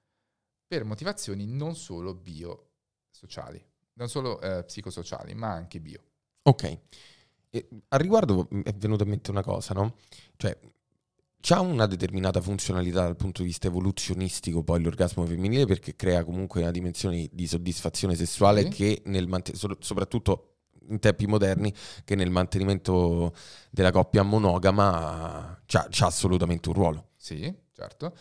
per motivazioni non solo biosociali, non solo eh, psicosociali, ma anche bio. Ok. E, al riguardo è venuta in mente una cosa, no? Cioè, c'ha una determinata funzionalità dal punto di vista evoluzionistico poi l'orgasmo femminile perché crea comunque una dimensione di soddisfazione sessuale sì. che nel mant- soprattutto in tempi moderni che nel mantenimento della coppia monogama c'ha, c'ha assolutamente un ruolo. Sì, certo.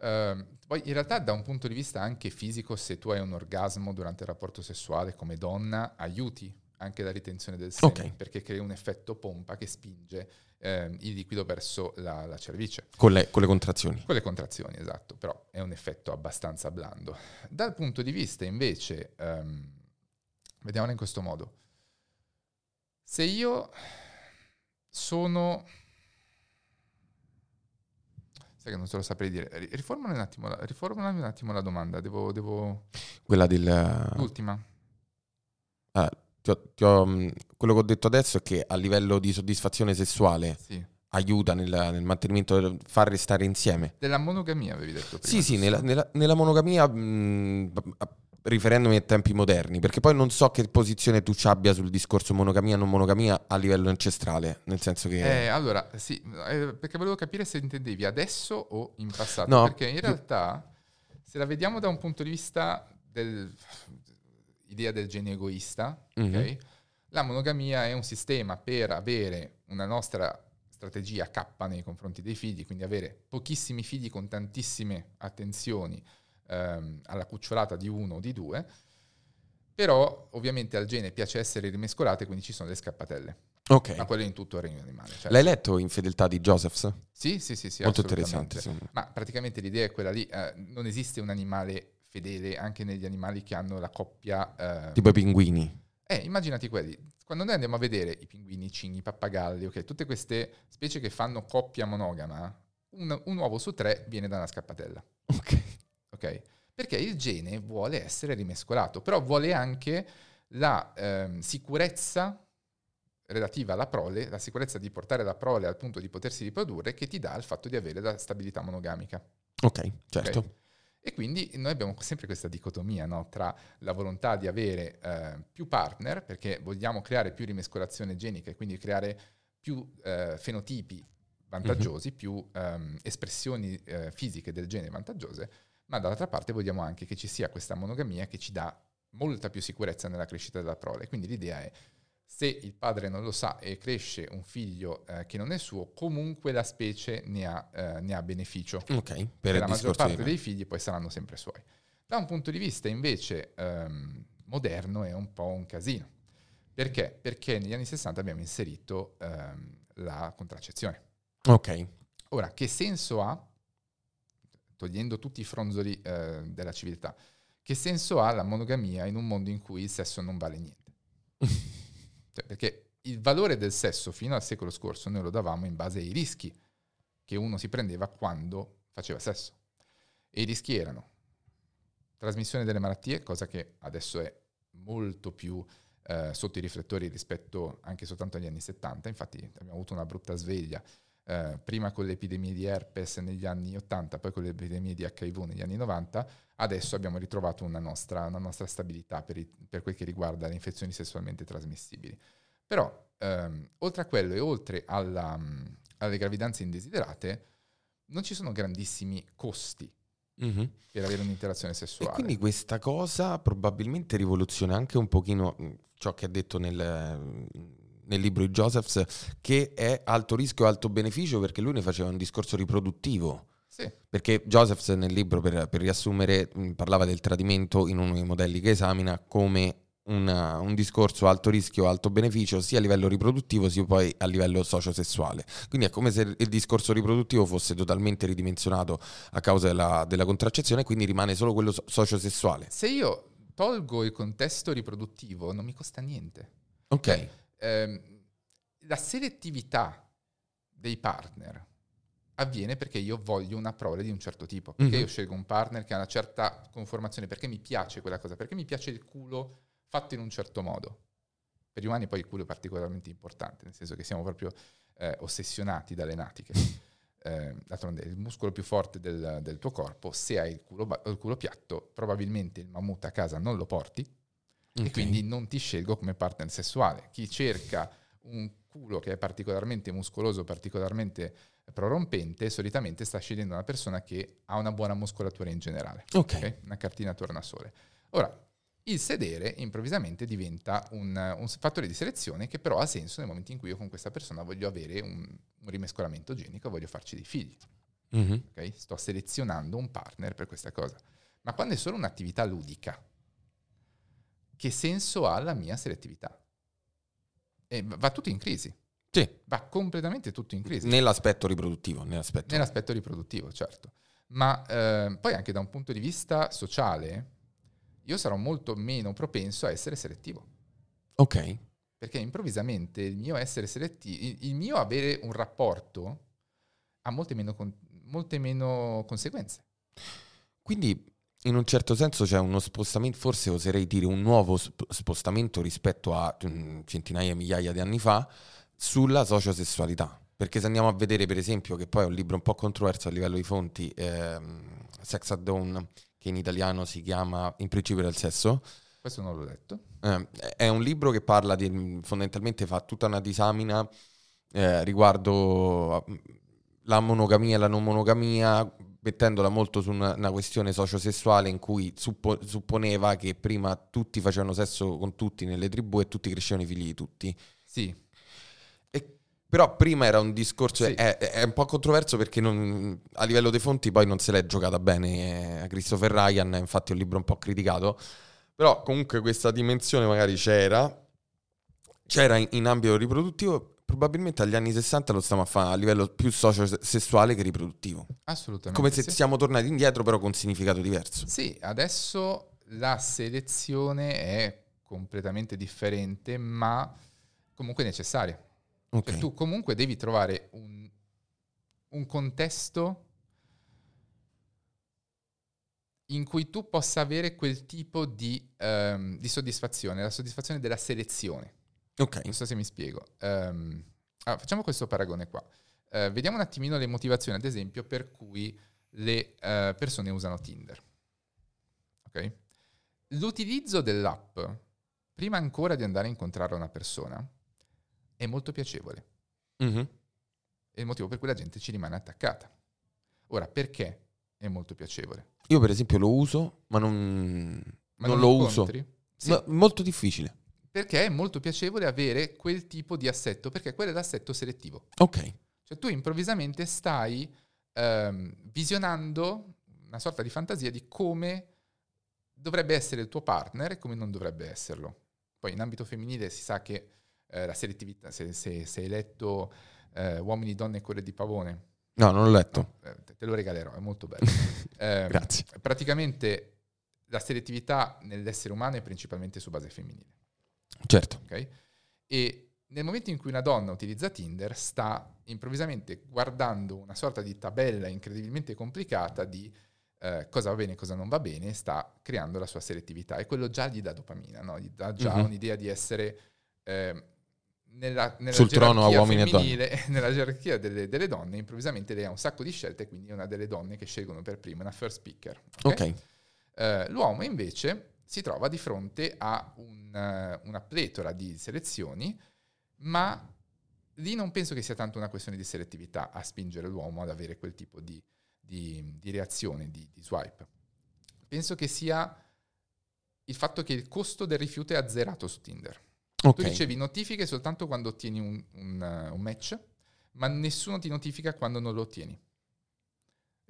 Uh, poi in realtà da un punto di vista anche fisico, se tu hai un orgasmo durante il rapporto sessuale come donna, aiuti anche la ritenzione del seme, okay. perché crea un effetto pompa che spinge eh, il liquido verso la, la cervice. Con le, con le, contrazioni. Con le contrazioni, esatto, però è un effetto abbastanza blando. Dal punto di vista invece, um, vediamolo in questo modo, se io sono... Sai che non te lo saprei dire. Riformulami un attimo la, riformulami un attimo la domanda. Devo, devo... Quella del... L'ultima. Ah, ti ho, ti ho, quello che ho detto adesso è che a livello di soddisfazione sessuale sì. aiuta nel, nel, mantenimento del far restare insieme. Della monogamia avevi detto prima. Sì, sì, nella, nella, nella monogamia mh, riferendomi ai tempi moderni, perché poi non so che posizione tu abbia sul discorso monogamia non monogamia a livello ancestrale, nel senso che... Eh, allora, sì, eh, perché volevo capire se intendevi adesso o in passato, no, perché in realtà, se la vediamo da un punto di vista dell'idea del genio egoista, mm-hmm. okay, la monogamia è un sistema per avere una nostra strategia K nei confronti dei figli, quindi avere pochissimi figli con tantissime attenzioni, ehm, alla cucciolata di uno o di due, però ovviamente al gene piace essere rimescolate, quindi ci sono le scappatelle. Ok. Ma quello in tutto il regno animale. Certo. L'hai letto in fedeltà di Josephs? Sì, sì, sì. sì Molto interessante. Sì. Ma praticamente l'idea è quella lì, eh, non esiste un animale fedele anche negli animali che hanno la coppia... Eh, tipo i pinguini. Eh, immaginati quelli. Quando noi andiamo a vedere i pinguini, i cigni, i pappagalli, ok, tutte queste specie che fanno coppia monogama, un, un, uovo su tre viene da una scappatella. Ok. Ok? Perché il gene vuole essere rimescolato, però vuole anche la ehm, sicurezza relativa alla prole, la sicurezza di portare la prole al punto di potersi riprodurre, che ti dà il fatto di avere la stabilità monogamica. Ok, certo. Okay? E quindi noi abbiamo sempre questa dicotomia no? tra la volontà di avere eh, più partner, perché vogliamo creare più rimescolazione genica e quindi creare più eh, fenotipi vantaggiosi, mm-hmm. più ehm, espressioni eh, fisiche del gene vantaggiose, ma dall'altra parte vogliamo anche che ci sia questa monogamia che ci dà molta più sicurezza nella crescita della prole. Quindi l'idea è se il padre non lo sa e cresce un figlio eh, che non è suo, comunque la specie ne ha, eh, ne ha beneficio. Ok, per la maggior parte dei figli poi saranno sempre suoi. Da un punto di vista invece ehm, moderno è un po' un casino. Perché? Perché negli anni 60 abbiamo inserito ehm, la contraccezione. Ok. Ora, che senso ha, togliendo tutti i fronzoli eh, della civiltà, che senso ha la monogamia in un mondo in cui il sesso non vale niente? <laughs> Cioè, perché il valore del sesso fino al secolo scorso noi lo davamo in base ai rischi che uno si prendeva quando faceva sesso. E i rischi erano trasmissione delle malattie, cosa che adesso è molto più eh, sotto i riflettori rispetto anche soltanto agli anni 70. Infatti abbiamo avuto una brutta sveglia, eh, prima con le epidemie di herpes negli anni 80, poi con le epidemie di HIV negli anni 90, adesso abbiamo ritrovato una nostra, una nostra stabilità per, i, per, quel che riguarda le infezioni sessualmente trasmissibili. Però, ehm, oltre a quello e oltre alla, alle gravidanze indesiderate, non ci sono grandissimi costi mm-hmm. per avere un'interazione sessuale. E quindi questa cosa probabilmente rivoluziona anche un pochino ciò che ha detto nel, nel libro di Josephs, che è alto rischio, alto beneficio, perché lui ne faceva un discorso riproduttivo. Sì. Perché Josephs nel libro, per, per riassumere, parlava del tradimento in uno dei modelli che esamina come una, un discorso alto rischio, alto beneficio, sia a livello riproduttivo sia poi a livello sociosessuale. Quindi è come se il discorso riproduttivo fosse totalmente ridimensionato a causa della, della contraccezione, quindi rimane solo quello sociosessuale. Se io tolgo il contesto riproduttivo, non mi costa niente. Ok. Cioè, ehm, la selettività dei partner avviene perché io voglio una prole di un certo tipo, perché mm-hmm. io scelgo un partner che ha una certa conformazione, perché mi piace quella cosa, perché mi piace il culo fatto in un certo modo. Per gli umani poi il culo è particolarmente importante, nel senso che siamo proprio eh, ossessionati dalle natiche. <laughs> Eh, d'altronde il muscolo più forte del, del tuo corpo, se hai il culo, il culo, piatto, probabilmente il mammut a casa non lo porti okay. e quindi non ti scelgo come partner sessuale. Chi cerca un culo che è particolarmente muscoloso, particolarmente prorompente, solitamente sta scegliendo una persona che ha una buona muscolatura in generale. Ok. okay? Una cartina tornasole. Ora, il sedere improvvisamente diventa un, un, fattore di selezione che però ha senso nel momento in cui io con questa persona voglio avere un, un rimescolamento genico, voglio farci dei figli. Mm-hmm. Okay? Sto selezionando un partner per questa cosa. Ma quando è solo un'attività ludica, che senso ha la mia selettività? E va tutto in crisi. Sì. Va completamente tutto in crisi. Nell'aspetto riproduttivo. Nell'aspetto, nell'aspetto riproduttivo, certo. Ma eh, poi anche da un punto di vista sociale, io sarò molto meno propenso a essere selettivo. Ok. Perché improvvisamente il mio essere selettivo, il, il mio avere un rapporto ha molte meno, molte meno conseguenze. Quindi in un certo senso c'è uno spostamento, forse oserei dire un nuovo spostamento rispetto a mm, centinaia, migliaia di anni fa, sulla sociosessualità. Perché se andiamo a vedere, per esempio, che poi è un libro un po' controverso a livello di fonti, ehm, Sex at Dawn, che in italiano si chiama In principio del sesso. Questo non l'ho letto. Eh, è un libro che parla di, fondamentalmente fa tutta una disamina eh, riguardo la monogamia e la non monogamia, mettendola molto su una, una questione sociosessuale in cui suppo, supponeva che prima tutti facevano sesso con tutti nelle tribù e tutti crescevano i figli di tutti. Sì. Però prima era un discorso, sì. è, è, un po' controverso perché non, a livello dei fonti poi non se l'è giocata bene a eh, Christopher Ryan, infatti è un libro un po' criticato, però comunque questa dimensione magari c'era, c'era in, in ambito riproduttivo, probabilmente agli anni 60 lo stiamo a fare a livello più socio-sessuale che riproduttivo. Assolutamente. Come se sì. siamo tornati indietro però con significato diverso. Sì, adesso la selezione è completamente differente ma comunque necessaria. Okay. Cioè, tu comunque devi trovare un, un contesto in cui tu possa avere quel tipo di, um, di soddisfazione, la soddisfazione della selezione. Ok. Non so se mi spiego. Um, allora, facciamo questo paragone qua. Uh, vediamo un attimino le motivazioni, ad esempio, per cui le uh, persone usano Tinder. Ok? L'utilizzo dell'app, prima ancora di andare a incontrare una persona, è molto piacevole. Mm-hmm. È il motivo per cui la gente ci rimane attaccata. Ora, perché è molto piacevole? Io per esempio lo uso, ma non, ma non, non lo incontri? uso. Sì. Ma molto difficile. Perché è molto piacevole avere quel tipo di assetto, perché quello è l'assetto selettivo. Ok. Cioè tu improvvisamente stai ehm, visionando una sorta di fantasia di come dovrebbe essere il tuo partner e come non dovrebbe esserlo. Poi in ambito femminile si sa che eh, la selettività, se, se, se hai letto eh, Uomini, Donne e Cuore di Pavone. No, non l'ho letto. No, eh, te lo regalerò, è molto bello. <laughs> Ehm, Grazie. Praticamente la selettività nell'essere umano è principalmente su base femminile. Certo. Okay? E nel momento in cui una donna utilizza Tinder, sta improvvisamente guardando una sorta di tabella incredibilmente complicata di eh, cosa va bene e cosa non va bene, sta creando la sua selettività e quello già gli dà dopamina, no? gli dà già mm-hmm. un'idea di essere eh, nella, nella sul trono a uomini e donne. <laughs> Nella gerarchia delle, delle, donne, improvvisamente lei ha un sacco di scelte, quindi è una delle donne che scelgono per prima, una first speaker. Ok. okay. Uh, l'uomo invece si trova di fronte a un, uh, una pletora di selezioni, ma lì non penso che sia tanto una questione di selettività a spingere l'uomo ad avere quel tipo di, di, di reazione, di, di swipe. Penso che sia il fatto che il costo del rifiuto è azzerato su Tinder. Okay. Tu ricevi notifiche soltanto quando ottieni un, un, uh, un, match, ma nessuno ti notifica quando non lo ottieni.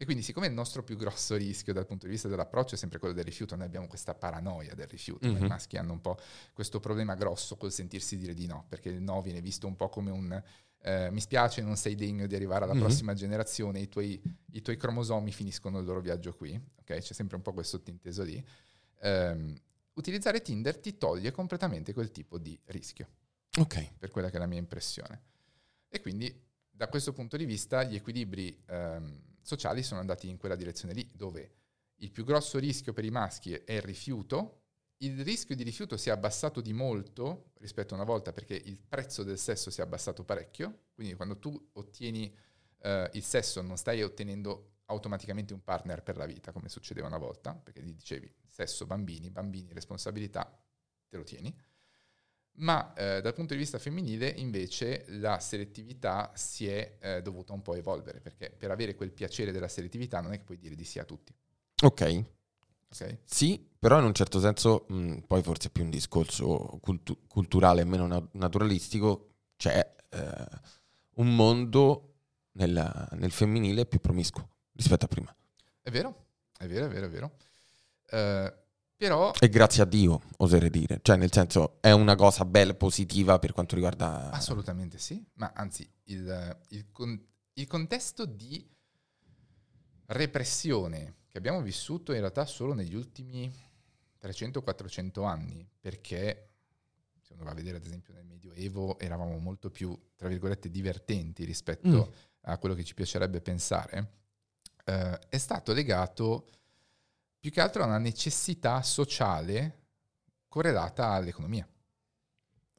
E quindi, siccome il nostro più grosso rischio dal punto di vista dell'approccio è sempre quello del rifiuto, noi abbiamo questa paranoia del rifiuto. Mm-hmm. I maschi hanno un po' questo problema grosso col sentirsi dire di no, perché il no viene visto un po' come un eh, mi spiace, non sei degno di arrivare alla mm-hmm. prossima generazione, i tuoi, i tuoi, cromosomi finiscono il loro viaggio qui. Okay? C'è sempre un po' questo sottinteso lì. Um, utilizzare Tinder ti toglie completamente quel tipo di rischio. Ok. Per quella che è la mia impressione. E quindi da questo punto di vista gli equilibri ehm, sociali sono andati in quella direzione lì, dove il più grosso rischio per i maschi è il rifiuto, il rischio di rifiuto si è abbassato di molto rispetto a una volta perché il prezzo del sesso si è abbassato parecchio, quindi quando tu ottieni eh, il sesso non stai ottenendo automaticamente un partner per la vita, come succedeva una volta, perché gli dicevi sesso, bambini, bambini, responsabilità, te lo tieni. Ma eh, dal punto di vista femminile invece la selettività si è eh, dovuta un po' evolvere, perché per avere quel piacere della selettività non è che puoi dire di sì a tutti. Ok. okay. Sì, però in un certo senso, mh, poi forse è più un discorso cultu- culturale e meno na- naturalistico, c'è eh, un mondo nel, nel femminile più promiscuo rispetto a prima. È vero, è vero, è vero, è vero. Uh, però... E grazie a Dio, oserei dire. Cioè, nel senso, è una cosa bella, positiva per quanto riguarda... Assolutamente sì, ma anzi, il, il, con, il contesto di repressione che abbiamo vissuto in realtà solo negli ultimi 300-400 anni, perché se uno va a vedere ad esempio nel Medioevo eravamo molto più, tra virgolette, divertenti rispetto mm. a quello che ci piacerebbe pensare, eh, è stato legato più che altro a una necessità sociale correlata all'economia.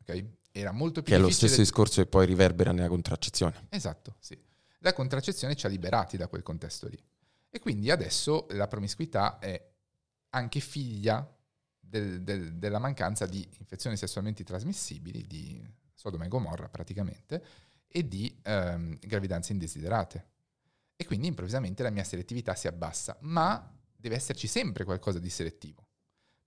Okay? Era molto più che è lo stesso discorso che poi riverbera nella contraccezione. Esatto, sì. La contraccezione ci ha liberati da quel contesto lì. E quindi adesso la promiscuità è anche figlia del, del, della mancanza di infezioni sessualmente trasmissibili, di Sodoma e Gomorra praticamente, e di ehm, gravidanze indesiderate e quindi improvvisamente la mia selettività si abbassa, ma deve esserci sempre qualcosa di selettivo,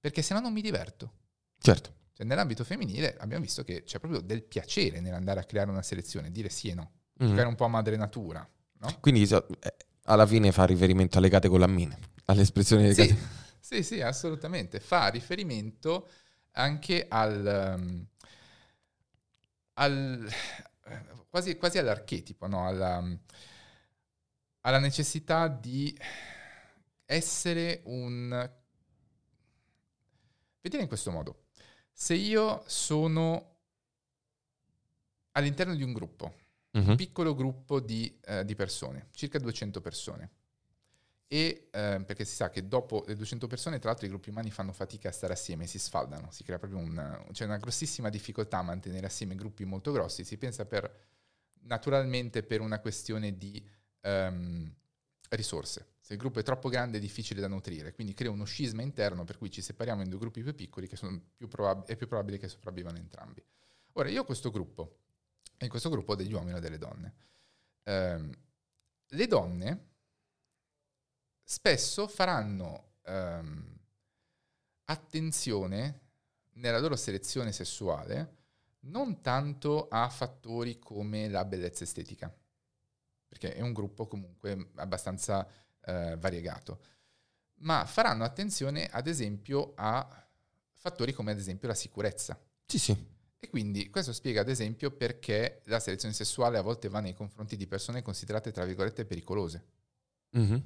perché se no non mi diverto. Certo. Cioè, nell'ambito femminile abbiamo visto che c'è proprio del piacere nell'andare a creare una selezione, dire sì e no, mm. giocare un po' a madre natura. No? Quindi eh, alla fine fa riferimento alle catecolamine, alle espressioni legate. Sì, <laughs> sì, sì, assolutamente. Fa riferimento anche al, um, al quasi, quasi all'archetipo, no? Alla, um, ha la necessità di essere un... Vedere in questo modo. Se io sono all'interno di un gruppo, uh-huh. un piccolo gruppo di, uh, di, persone, circa 200 persone. E uh, perché si sa che dopo le 200 persone, tra l'altro, i gruppi umani fanno fatica a stare assieme, si sfaldano, si crea proprio una, c'è una grossissima difficoltà a mantenere assieme gruppi molto grossi. Si pensa per, naturalmente per una questione di um, risorse. Se il gruppo è troppo grande è difficile da nutrire, quindi crea uno scisma interno per cui ci separiamo in due gruppi più piccoli che più probab- è più probabile che sopravvivano entrambi. Ora, io ho questo gruppo, e in questo gruppo ho degli uomini e delle donne. Eh, le donne spesso faranno ehm, attenzione nella loro selezione sessuale non tanto a fattori come la bellezza estetica, perché è un gruppo comunque abbastanza eh, variegato, ma faranno attenzione ad esempio a fattori come ad esempio la sicurezza. Sì, sì. E quindi questo spiega ad esempio perché la selezione sessuale a volte va nei confronti di persone considerate tra virgolette pericolose. Mm-hmm.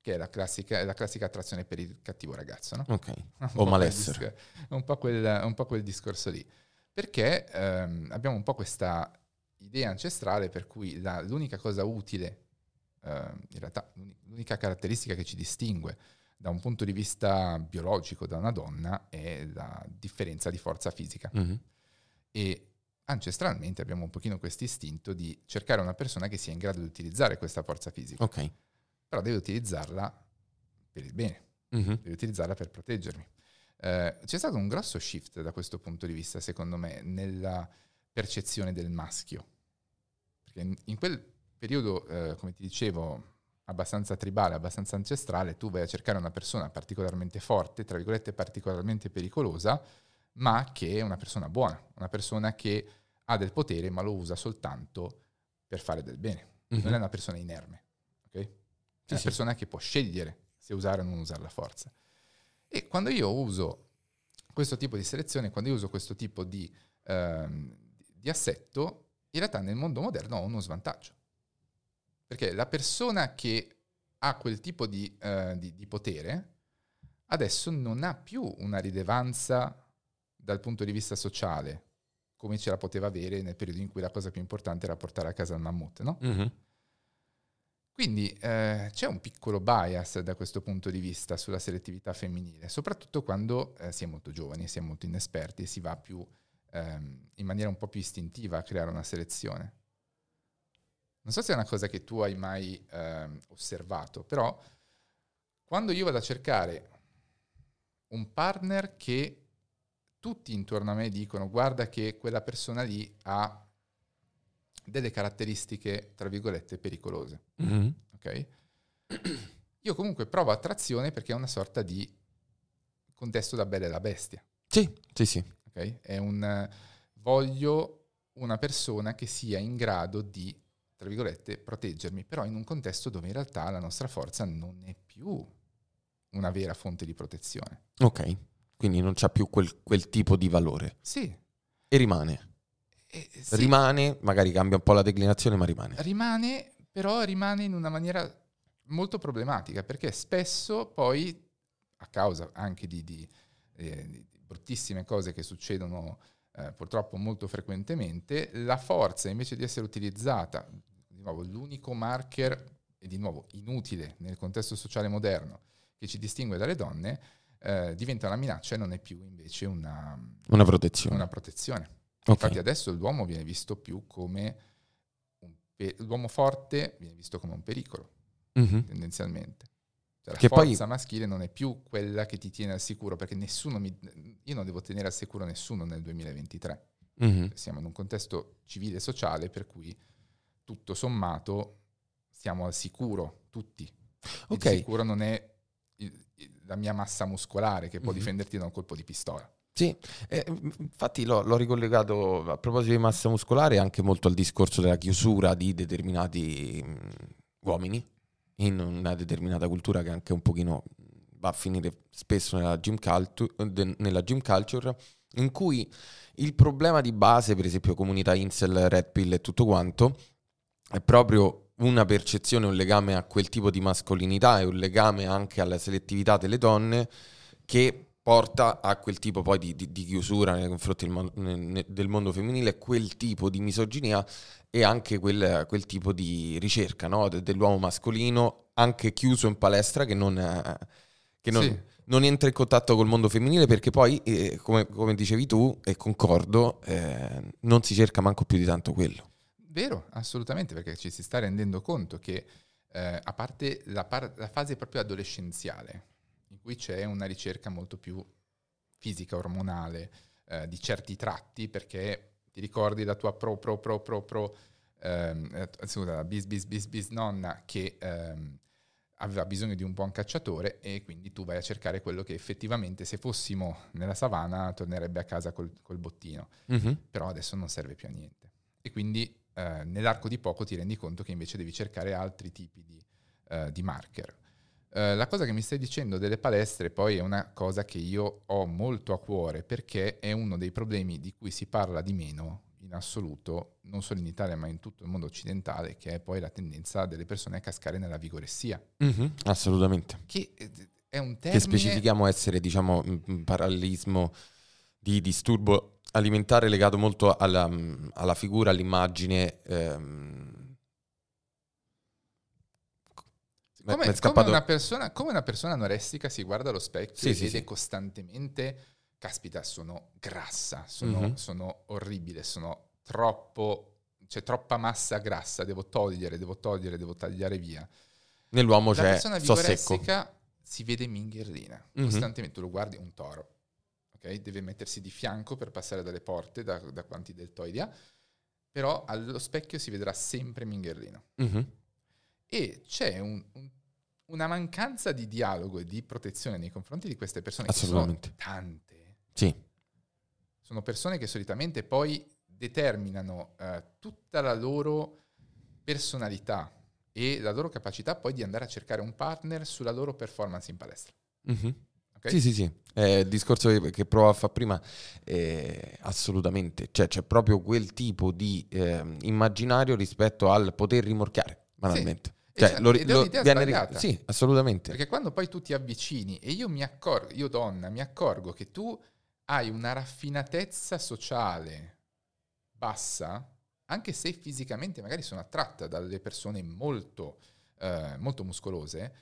Che è la, classica, è la, classica, attrazione per il cattivo ragazzo, no? Ok. <laughs> o malessere. È un, un, po' quel discorso lì. Perché ehm, abbiamo un po' questa idea ancestrale per cui la, l'unica cosa utile, in realtà l'unica caratteristica che ci distingue da un punto di vista biologico da una donna è la differenza di forza fisica. Mm-hmm e ancestralmente abbiamo un pochino questo istinto di cercare una persona che sia in grado di utilizzare questa forza fisica. Ok. Però deve utilizzarla per il bene, mm-hmm. deve utilizzarla per proteggermi. Eh, c'è stato un grosso shift da questo punto di vista, secondo me, nella percezione del maschio. Perché in, in quel periodo, eh, come ti dicevo, abbastanza tribale, abbastanza ancestrale, tu vai a cercare una persona particolarmente forte, tra virgolette particolarmente pericolosa, ma che è una persona buona, una persona che ha del potere ma lo usa soltanto per fare del bene. Mm-hmm. Non è una persona inerme, ok? È sì, una sì. persona che può scegliere se usare o non usare la forza. E quando io uso questo tipo di selezione, quando io uso questo tipo di, ehm, di assetto, in realtà nel mondo moderno ho uno svantaggio. Perché la persona che ha quel tipo di, eh, di, di potere adesso non ha più una rilevanza dal punto di vista sociale, come ce la poteva avere nel periodo in cui la cosa più importante era portare a casa il mammut, no? Mm-hmm. Quindi eh, c'è un piccolo bias da questo punto di vista sulla selettività femminile, soprattutto quando eh, si è molto giovani, si è molto inesperti e si va più ehm, in maniera un po' più istintiva a creare una selezione. Non so se è una cosa che tu hai mai ehm, osservato, però quando io vado a cercare un partner che tutti intorno a me dicono guarda che quella persona lì ha delle caratteristiche, tra virgolette, pericolose. Mm-hmm. Ok? Io comunque provo attrazione perché è una sorta di contesto da bella e la bestia. Sì, sì, sì. Ok? È un... voglio una persona che sia in grado di, tra virgolette, proteggermi, però in un contesto dove in realtà la nostra forza non è più una vera fonte di protezione. Ok quindi non c'ha più quel, quel tipo di valore. Sì. E rimane. Eh, sì. Rimane, magari cambia un po' la declinazione, ma rimane. Rimane, però rimane in una maniera molto problematica, perché spesso poi, a causa anche di, di, eh, di bruttissime cose che succedono eh, purtroppo molto frequentemente, la forza invece di essere utilizzata, di nuovo l'unico marker, e di nuovo inutile nel contesto sociale moderno, che ci distingue dalle donne, eh, diventa una minaccia e non è più invece una, una protezione. Una protezione. Okay. Infatti adesso l'uomo viene visto più come pe- l'uomo forte viene visto come un pericolo, mm-hmm. tendenzialmente. Cioè, la che forza poi... maschile non è più quella che ti tiene al sicuro, perché nessuno mi, io non devo tenere al sicuro nessuno nel 2023. Mm-hmm. Siamo in un contesto civile e sociale per cui tutto sommato siamo al sicuro, tutti. Ok. Il sicuro non è la mia massa muscolare che può mm-hmm. difenderti da un colpo di pistola. Sì, eh, infatti l'ho, l'ho, ricollegato a proposito di massa muscolare anche molto al discorso della chiusura di determinati mh, mm, uomini in una determinata cultura che anche un pochino va a finire spesso nella gym, culture, nella gym culture, in cui il problema di base, per esempio comunità incel, red pill e tutto quanto, è proprio una percezione, un legame a quel tipo di mascolinità e un legame anche alla selettività delle donne che porta a quel tipo poi di, di, di chiusura nei confronti del mondo, del mondo, femminile, quel tipo di misoginia e anche quel, quel tipo di ricerca no? dell'uomo mascolino, anche chiuso in palestra, che non, che non, sì. non entra in contatto col mondo femminile perché poi, eh, come, come, dicevi tu, e concordo, eh, non si cerca manco più di tanto quello. Vero, assolutamente, perché ci si sta rendendo conto che eh, a parte la, par- la fase proprio adolescenziale, in cui c'è una ricerca molto più fisica, ormonale, eh, di certi tratti, perché ti ricordi la tua pro, pro, pro, pro, pro, ehm, eh, scusa, bis, bis, bis, bis nonna che ehm, aveva bisogno di un buon cacciatore e quindi tu vai a cercare quello che effettivamente se fossimo nella savana tornerebbe a casa col, col bottino, mm-hmm. però adesso non serve più a niente. E quindi eh, nell'arco di poco ti rendi conto che invece devi cercare altri tipi di, eh, di marker. Eh, la cosa che mi stai dicendo delle palestre poi è una cosa che io ho molto a cuore perché è uno dei problemi di cui si parla di meno in assoluto, non solo in Italia ma in tutto il mondo occidentale, che è poi la tendenza delle persone a cascare nella vigoressia. Mm-hmm, assolutamente. Che eh, è un termine... Che specifichiamo essere, diciamo, un parallelismo di disturbo alimentare legato molto alla, alla figura, all'immagine... Ehm, come, come, una persona, come, una persona, anorestica si guarda allo specchio sì, e sì, vede sì. costantemente, caspita, sono grassa, sono, mm-hmm. sono orribile, sono troppo, c'è troppa massa grassa, devo togliere, devo togliere, devo tagliare via. Nell'uomo La c'è persona vigorestica si vede mingherlina, mm-hmm. costantemente, tu lo guardi, un toro, okay? deve mettersi di fianco per passare dalle porte, da, da quanti deltoidi ha, però allo specchio si vedrà sempre mingherlino. Mm-hmm e c'è un, un, una mancanza di dialogo e di protezione nei confronti di queste persone. Assolutamente. Che sono tante. Sì. Sono persone che solitamente poi determinano uh, tutta la loro personalità e la loro capacità poi di andare a cercare un partner sulla loro performance in palestra. Mm-hmm. Okay? Sì, sì, sì. Eh, il discorso che provo a fare prima, eh, assolutamente. Cioè c'è proprio quel tipo di eh, immaginario rispetto al poter rimorchiare, banalmente. Sì. Cioè, cioè, lo, ed lo, viene, sì, assolutamente. Perché quando poi tu ti avvicini e io mi accorgo, io donna, mi accorgo che tu hai una raffinatezza sociale bassa, anche se fisicamente magari sono attratta dalle persone molto, eh, molto muscolose,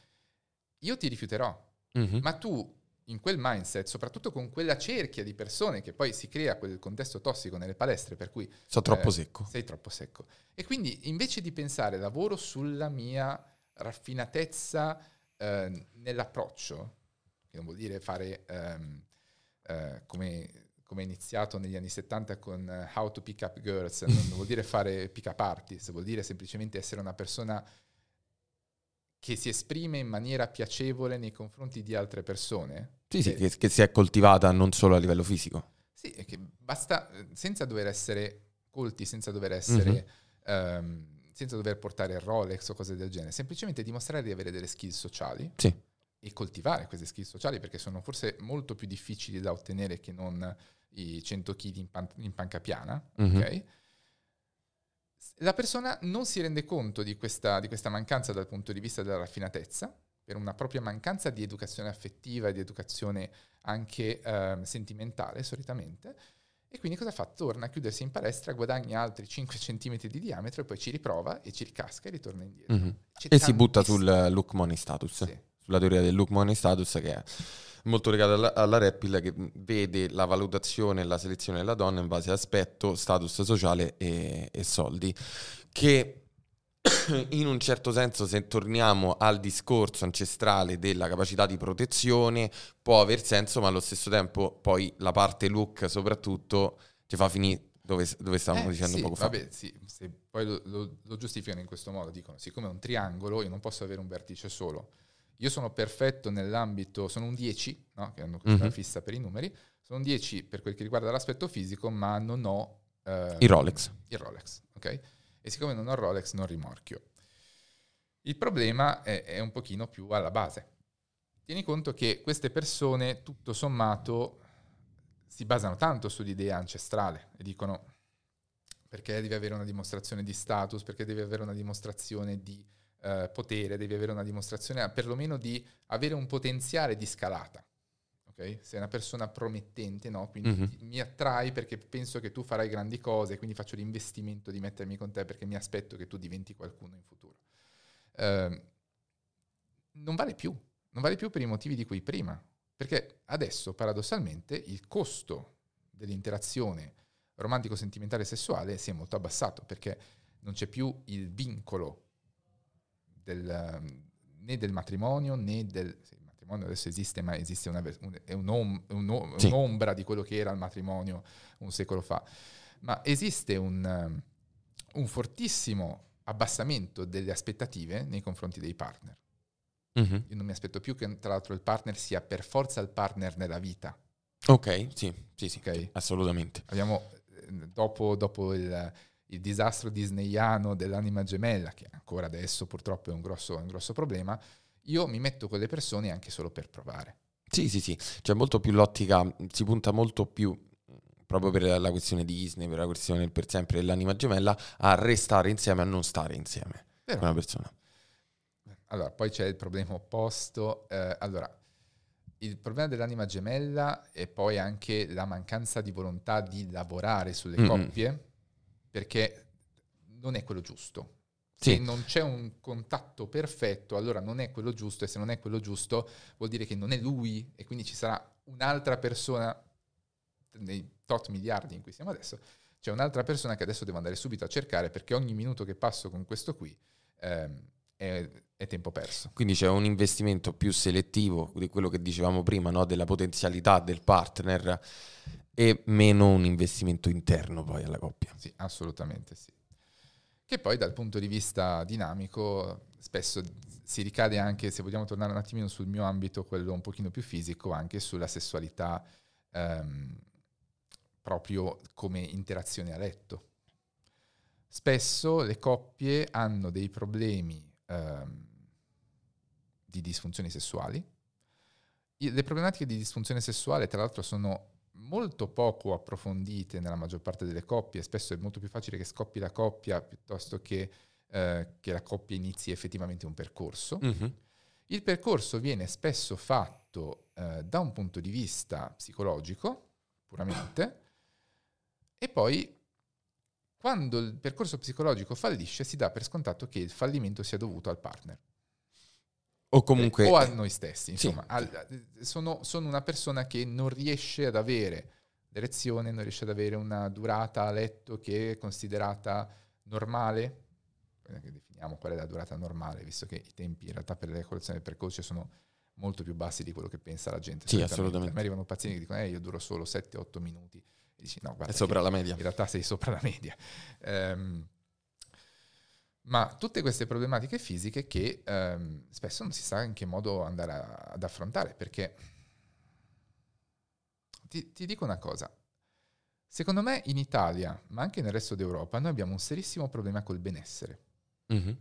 io ti rifiuterò. Mm-hmm. Ma tu in quel mindset, soprattutto con quella cerchia di persone che poi si crea quel contesto tossico nelle palestre, per cui... Troppo eh, secco. Sei troppo secco. E quindi invece di pensare lavoro sulla mia raffinatezza eh, nell'approccio, che non vuol dire fare ehm, eh, come, come iniziato negli anni 70 con uh, How to Pick Up Girls, non vuol dire fare pick up artist, vuol dire semplicemente essere una persona che si esprime in maniera piacevole nei confronti di altre persone. Sì, sì, che, che si è coltivata non solo a livello fisico. Sì, che basta, senza dover essere colti, senza dover essere... Mm-hmm. Um, senza dover portare Rolex o cose del genere, semplicemente dimostrare di avere delle skill sociali sì. e coltivare queste skill sociali perché sono forse molto più difficili da ottenere che non i 100 kg in, pan- in panca piana, mm-hmm. ok? La persona non si rende conto di questa, di questa, mancanza dal punto di vista della raffinatezza, per una propria mancanza di educazione affettiva e di educazione anche eh, sentimentale solitamente. E quindi cosa fa? Torna a chiudersi in palestra, guadagna altri 5 cm di diametro e poi ci riprova e ci ricasca e ritorna indietro. Mm-hmm. E si butta sul look money status, sì. Sulla teoria del look money status che è molto legata alla, alla Rapil che vede la valutazione e la selezione della donna in base a aspetto, status sociale e, e soldi. Che <coughs> in un certo senso, se torniamo al discorso ancestrale della capacità di protezione, può aver senso, ma allo stesso tempo poi la parte look soprattutto ci fa finire dove, dove stavamo eh, dicendo sì, poco fa. Vabbè, sì, se poi lo, lo, lo, giustificano in questo modo, dicono, siccome è un triangolo io non posso avere un vertice solo, io sono perfetto nell'ambito, sono un 10, no? che hanno questa mm-hmm. fissa per i numeri, sono un 10 per quel che riguarda l'aspetto fisico, ma non ho... Eh, il Rolex. Il Rolex, ok? E siccome non ho il Rolex non rimorchio. Il problema è, è un pochino più alla base. Tieni conto che queste persone, tutto sommato, si basano tanto sull'idea ancestrale e dicono perché devi avere una dimostrazione di status, perché devi avere una dimostrazione di eh, potere, devi avere una dimostrazione perlomeno di avere un potenziale di scalata. Ok? Okay? Sei una persona promettente, no? Quindi mm-hmm. mi attrai perché penso che tu farai grandi cose, quindi faccio l'investimento di mettermi con te perché mi aspetto che tu diventi qualcuno in futuro. Uh, non vale più, non vale più per i motivi di cui prima, perché adesso paradossalmente il costo dell'interazione romantico-sentimentale sessuale si è molto abbassato perché non c'è più il vincolo del, né del matrimonio né del... Sì, il matrimonio adesso esiste, ma esiste una, un, è un, un, sì. un'ombra di quello che era il matrimonio un secolo fa. Ma esiste un, un fortissimo abbassamento delle aspettative nei confronti dei partner. Mm-hmm. Io non mi aspetto più che tra l'altro il partner sia per forza il partner nella vita. Ok, sì, sì, sì, okay? assolutamente. Abbiamo, eh, dopo, dopo il, il, disastro disneyano dell'anima gemella, che ancora adesso purtroppo è un grosso, un grosso problema, io mi metto con le persone anche solo per provare. Sì, sì, sì, c'è molto più l'ottica, si punta molto più proprio per la questione di Disney, per la questione per sempre dell'anima gemella, a restare insieme, a non stare insieme Però, con una persona. Allora, poi c'è il problema opposto. Eh, allora, il problema dell'anima gemella è poi anche la mancanza di volontà di lavorare sulle mm-hmm. coppie, perché non è quello giusto. Sì. Se non c'è un contatto perfetto, allora non è quello giusto e se non è quello giusto vuol dire che non è lui e quindi ci sarà un'altra persona nei tot miliardi in cui siamo adesso, c'è un'altra persona che adesso devo andare subito a cercare perché ogni minuto che passo con questo qui ehm, è, è, tempo perso. Quindi c'è un investimento più selettivo di quello che dicevamo prima, no? della potenzialità del partner e meno un investimento interno poi alla coppia. Sì, assolutamente sì. Che poi dal punto di vista dinamico spesso si ricade anche, se vogliamo tornare un attimino sul mio ambito, quello un pochino più fisico, anche sulla sessualità ehm, proprio come interazione a letto. Spesso le coppie hanno dei problemi ehm, di disfunzioni sessuali. Le problematiche di disfunzione sessuale, tra l'altro, sono molto poco approfondite nella maggior parte delle coppie, spesso è molto più facile che scoppi la coppia piuttosto che, eh, che la coppia inizi effettivamente un percorso. Mm-hmm. Il percorso viene spesso fatto eh, da un punto di vista psicologico, puramente, e poi quando il percorso psicologico fallisce si dà per scontato che il fallimento sia dovuto al partner. O comunque... o a noi stessi, insomma. Sì. Al, sono, sono, una persona che non riesce ad avere l'erezione, non riesce ad avere una durata a letto che è considerata normale. Che definiamo qual è la durata normale, visto che i tempi in realtà per l'ejaculazione precoce sono molto più bassi di quello che pensa la gente. Sì, assolutamente. Me arrivano pazienti che dicono, eh, io duro solo 7-8 minuti dici no, guarda, è sopra la media. In realtà sei sopra la media. Um, ma tutte queste problematiche fisiche che um, spesso non si sa in che modo andare a, ad affrontare, perché ti, ti, dico una cosa, secondo me in Italia, ma anche nel resto d'Europa, noi abbiamo un serissimo problema col benessere, mm-hmm.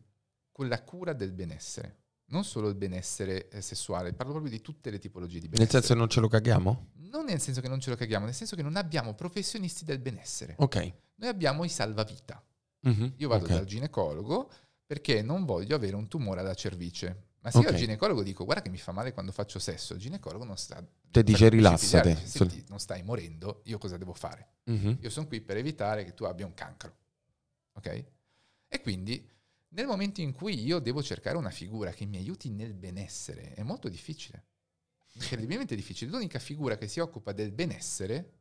con la cura del benessere non solo il benessere eh, sessuale, parlo proprio di tutte le tipologie di benessere. Nel senso che non ce lo caghiamo? Non nel senso che non ce lo caghiamo, nel senso che non abbiamo professionisti del benessere. Ok. Noi abbiamo i salvavita. Mm-hmm. Io vado okay. dal ginecologo perché non voglio avere un tumore alla cervice. Ma se okay. io al ginecologo dico guarda che mi fa male quando faccio sesso, il ginecologo non sta... Te dice rilassate. Senti, non stai morendo, io cosa devo fare? Mm-hmm. Io sono qui per evitare che tu abbia un cancro. Ok? E quindi nel momento in cui io devo cercare una figura che mi aiuti nel benessere, è molto difficile. Incredibilmente difficile. L'unica figura che si occupa del benessere,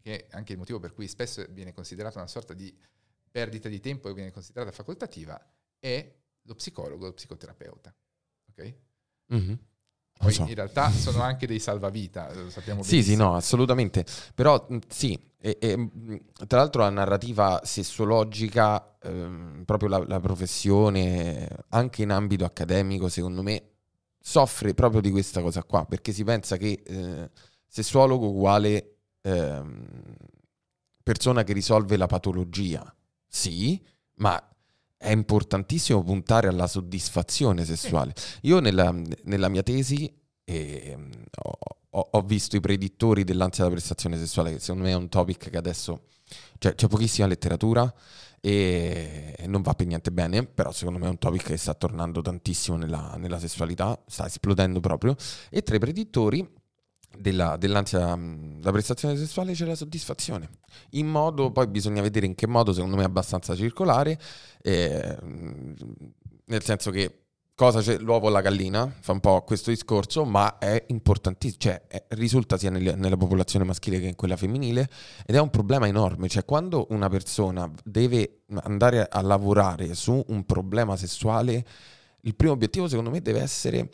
che è anche il motivo per cui spesso viene considerata una sorta di perdita di tempo e viene considerata facoltativa, è lo psicologo, lo psicoterapeuta. Ok? Mm-hmm. Poi so. in realtà sono anche dei salvavita, lo sappiamo benissimo. Sì, sì, no, assolutamente. Però sì, e, e, tra l'altro la narrativa sessuologica, ehm, proprio la, la, professione, anche in ambito accademico, secondo me, soffre proprio di questa cosa qua, perché si pensa che eh, sessuologo uguale eh, persona che risolve la patologia. Sì, ma è importantissimo puntare alla soddisfazione sessuale. Io nella, nella mia tesi eh, ho, ho, visto i predittori dell'ansia da prestazione sessuale, che secondo me è un topic che adesso cioè, c'è pochissima letteratura e non va per niente bene, però secondo me è un topic che sta tornando tantissimo nella, nella sessualità, sta esplodendo proprio. E tra i predittori della, dell'ansia da prestazione sessuale c'è la soddisfazione. In modo, poi bisogna vedere in che modo, secondo me, è abbastanza circolare, eh, nel senso che cosa c'è l'uovo o la gallina, fa un po' questo discorso, ma è importantissimo, cioè è, risulta sia nel, nella popolazione maschile che in quella femminile ed è un problema enorme, cioè quando una persona deve andare a lavorare su un problema sessuale, il primo obiettivo secondo me deve essere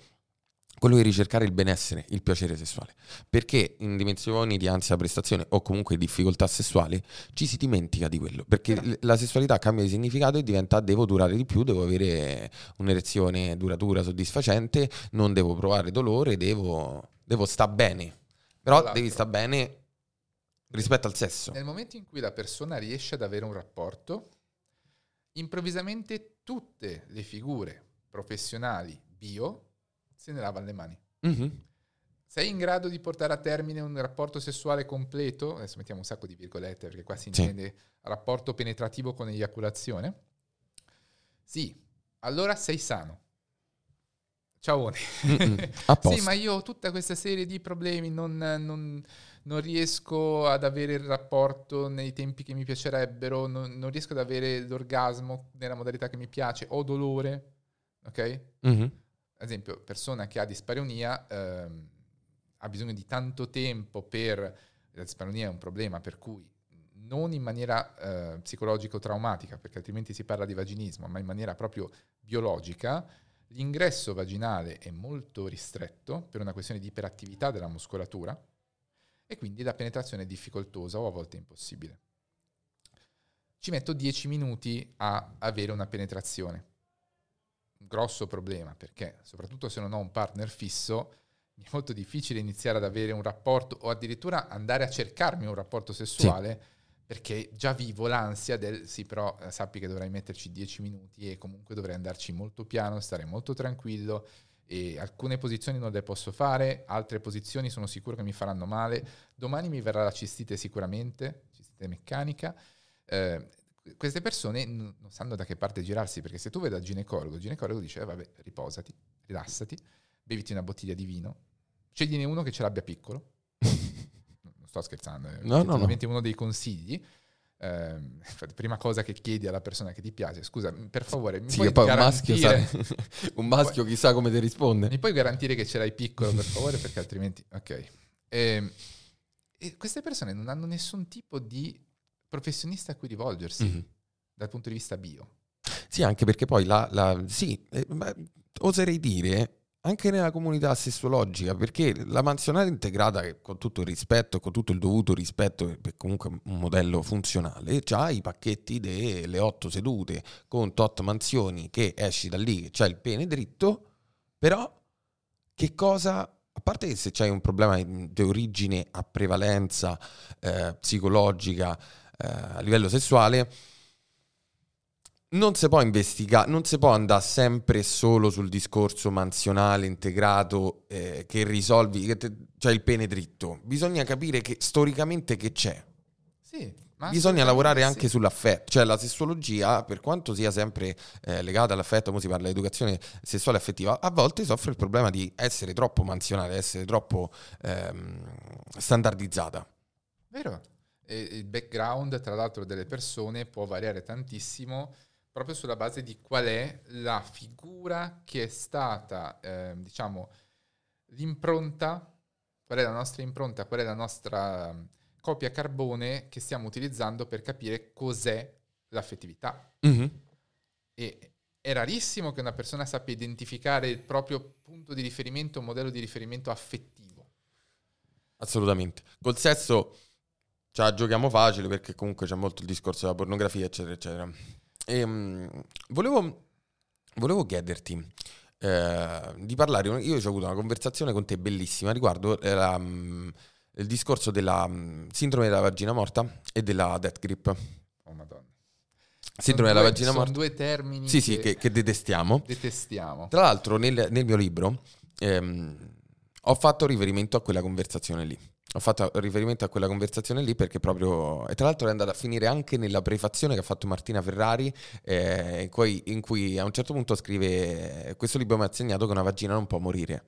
quello di ricercare il benessere, il piacere sessuale. Perché in dimensioni di ansia prestazione o comunque difficoltà sessuali ci si dimentica di quello. Perché la sessualità cambia di significato e diventa devo durare di più, devo avere un'erezione duratura, soddisfacente, non devo provare dolore, devo, devo sta bene. Però L'altro. devi sta bene rispetto al sesso. Nel momento in cui la persona riesce ad avere un rapporto, improvvisamente tutte le figure professionali bio se ne lava le mani. Mm-hmm. Sei in grado di portare a termine un rapporto sessuale completo? Adesso mettiamo un sacco di virgolette perché qua si intende sì. rapporto penetrativo con eiaculazione. Sì, allora sei sano. Ciao. <laughs> sì, ma io ho tutta questa serie di problemi, non, non, non, riesco ad avere il rapporto nei tempi che mi piacerebbero, non, non, riesco ad avere l'orgasmo nella modalità che mi piace, ho dolore, ok? Mm-hmm ad esempio, persona che ha dispareunia ehm, ha bisogno di tanto tempo per... La dispareunia è un problema per cui non in maniera eh, psicologico-traumatica, perché altrimenti si parla di vaginismo, ma in maniera proprio biologica, l'ingresso vaginale è molto ristretto per una questione di iperattività della muscolatura e quindi la penetrazione è difficoltosa o a volte impossibile. Ci metto 10 minuti a avere una penetrazione grosso problema perché soprattutto se non ho un partner fisso mi è molto difficile iniziare ad avere un rapporto o addirittura andare a cercarmi un rapporto sessuale sì. perché già vivo l'ansia del sì però eh, sappi che dovrai metterci 10 minuti e comunque dovrei andarci molto piano, stare molto tranquillo e alcune posizioni non le posso fare, altre posizioni sono sicuro che mi faranno male, domani mi verrà la cistite sicuramente, cistite meccanica, eh, queste persone non sanno da che parte girarsi, perché se tu vai dal ginecologo, il ginecologo dice, eh, vabbè, riposati, rilassati, beviti una bottiglia di vino, scegliene uno che ce l'abbia piccolo, <laughs> non sto scherzando, è no, no, no. uno dei consigli, eh, prima cosa che chiedi alla persona che ti piace, scusa, per favore, mi sì, puoi poi garantire... Un maschio, sa, <laughs> un maschio puoi, chissà come ti risponde. Mi puoi garantire che ce l'hai piccolo, per favore, perché altrimenti... Ok. E, ehm, e queste persone non hanno nessun tipo di professionista a cui rivolgersi mm-hmm. dal punto di vista bio. Sì, anche perché poi la, la sì, eh, oserei dire anche nella comunità sessuologica, perché la mansionale integrata, con tutto il rispetto, con tutto il dovuto rispetto, è comunque un modello funzionale, ha i pacchetti delle otto sedute con tot mansioni che esci da lì, c'è il pene dritto, però che cosa a parte che se c'hai un problema di origine a prevalenza eh, psicologica, eh, a livello sessuale, non si può investigare, non si può andare sempre solo sul discorso mansionale integrato eh, che risolvi, che te, cioè il pene dritto. Bisogna capire che storicamente che c'è. Sì. Bisogna lavorare anche sì. sull'affetto, cioè la sessologia, per quanto sia sempre eh, legata all'affetto, come si parla di educazione sessuale affettiva, a volte soffre il problema di essere troppo mansionale, essere troppo ehm, standardizzata. Vero? E il background, tra l'altro, delle persone può variare tantissimo proprio sulla base di qual è la figura che è stata, eh, diciamo, l'impronta, qual è la nostra impronta, qual è la nostra mm, copia carbone che stiamo utilizzando per capire cos'è l'affettività. Mm-hmm. E è rarissimo che una persona sappia identificare il proprio punto di riferimento, un modello di riferimento affettivo. Assolutamente. Col sesso cioè, giochiamo facile perché comunque c'è molto il discorso della pornografia, eccetera, eccetera. E, um, volevo, volevo, chiederti eh, di parlare. Io ho avuto una conversazione con te bellissima riguardo eh, la, um, il discorso della um, sindrome della vagina morta e della death grip. Oh, madonna. Sindrome della vagina morta. Sono due termini. Sì, che, sì, che, che, detestiamo. Detestiamo. Tra l'altro, nel, nel mio libro ehm, ho fatto riferimento a quella conversazione lì. Ho fatto riferimento a quella conversazione lì perché proprio... E tra l'altro è andata a finire anche nella prefazione che ha fatto Martina Ferrari, eh, in, cui, in, cui, a un certo punto scrive questo libro mi ha insegnato che una vagina non può morire.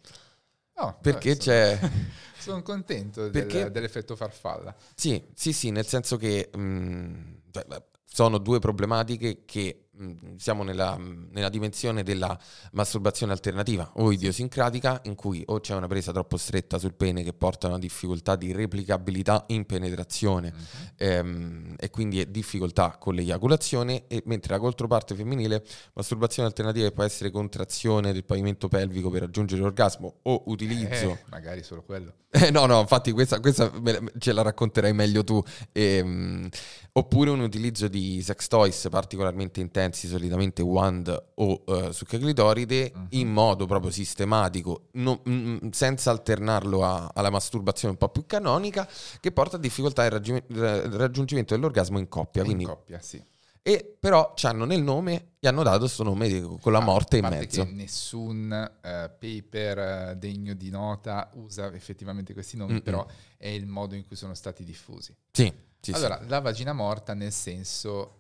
Oh, perché c'è... <laughs> Sono contento Perché... del, dell'effetto farfalla. Sì, sì, sì, nel senso che mh, mm, cioè, sono due problematiche che siamo nella, nella, dimensione della masturbazione alternativa o idiosincratica in cui o c'è una presa troppo stretta sul pene che porta a una difficoltà di replicabilità in penetrazione. Uh-huh. ehm, e quindi è difficoltà con l'eiaculazione e mentre la controparte femminile masturbazione alternativa può essere contrazione del pavimento pelvico per raggiungere l'orgasmo o utilizzo. Eh, magari solo quello. <laughs> Eh, no no infatti questa, questa ce la racconterai meglio tu. Ehm, oppure un utilizzo di sex toys particolarmente intenso sensi solitamente wand o uh, succa clitoride uh-huh. in modo proprio sistematico, no, mh, mm, mm, senza alternarlo a, alla masturbazione un po' più canonica, che porta a difficoltà il raggi- raggiungimento dell'orgasmo in coppia. In coppia, sì. E però hanno nel nome, gli hanno dato questo nome con la ah, morte in mezzo. Che nessun uh, paper uh, degno di nota usa effettivamente questi nomi, Mm-mm. però è il modo in cui sono stati diffusi. Sì. sì allora, sì. la vagina morta nel senso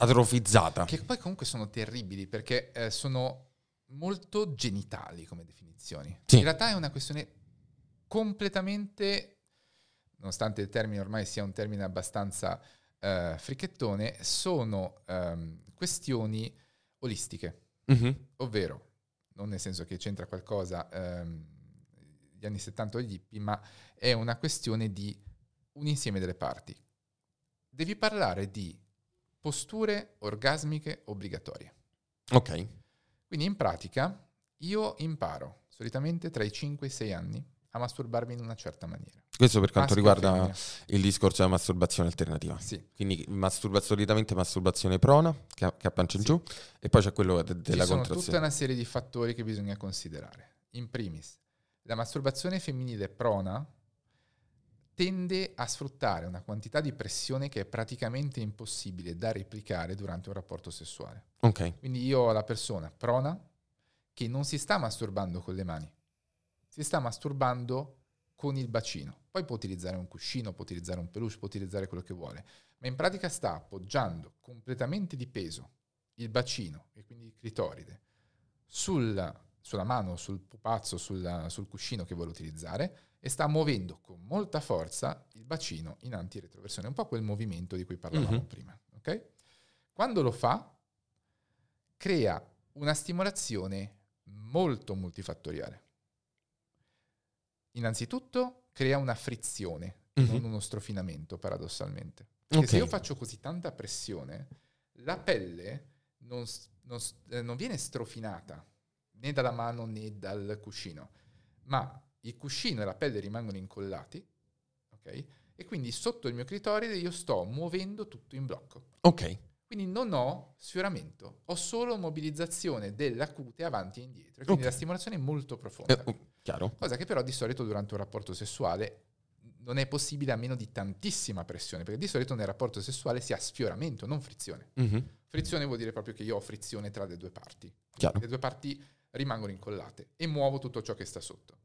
atrofizzata. Che poi comunque sono terribili perché eh, sono molto genitali come definizioni. Sì. In realtà è una questione completamente, nonostante il termine ormai sia un termine abbastanza eh, fricchettone, sono ehm, questioni olistiche. Mm-hmm. Ovvero, non nel senso che c'entra qualcosa ehm, gli anni 70 o gli hippie, ma è una questione di un insieme delle parti. Devi parlare di posture orgasmiche obbligatorie. Ok. Quindi in pratica io imparo solitamente tra i 5 e i 6 anni a masturbarmi in una certa maniera. Questo per quanto Maschio riguarda il discorso della masturbazione alternativa. Sì. Quindi masturba- solitamente masturbazione prona, che a, che a pancia in sì. giù, e poi c'è quello de- della Ci sono tutta una serie di fattori che bisogna considerare. In primis, la masturbazione femminile prona tende a sfruttare una quantità di pressione che è praticamente impossibile da replicare durante un rapporto sessuale. Ok. Quindi io ho la persona prona che non si sta masturbando con le mani, si sta masturbando con il bacino. Poi può utilizzare un cuscino, può utilizzare un peluche, può utilizzare quello che vuole, ma in pratica sta appoggiando completamente di peso il bacino e quindi il clitoride sul, sulla mano, sul pupazzo, sul, sul cuscino che vuole utilizzare e sta muovendo con molta forza il bacino in anti-retroversione, un po' quel movimento di cui parlavamo mm-hmm. prima. Okay? Quando lo fa, crea una stimolazione molto multifattoriale. Innanzitutto crea una frizione, mm-hmm. non uno strofinamento, paradossalmente. Perché okay. se io faccio così tanta pressione, la pelle non, non, eh, non viene strofinata né dalla mano né dal cuscino, ma il cuscino e la pelle rimangono incollati, ok? E quindi sotto il mio clitoride io sto muovendo tutto in blocco. Ok. Quindi non ho sfioramento, ho solo mobilizzazione della cute avanti e indietro. Quindi okay. la stimolazione è molto profonda. Eh, chiaro. Cosa che però di solito durante un rapporto sessuale non è possibile a meno di tantissima pressione, perché di solito nel rapporto sessuale si ha sfioramento, non frizione. Mm-hmm. Frizione vuol dire proprio che io ho frizione tra le due parti. Chiaro. Le due parti rimangono incollate e muovo tutto ciò che sta sotto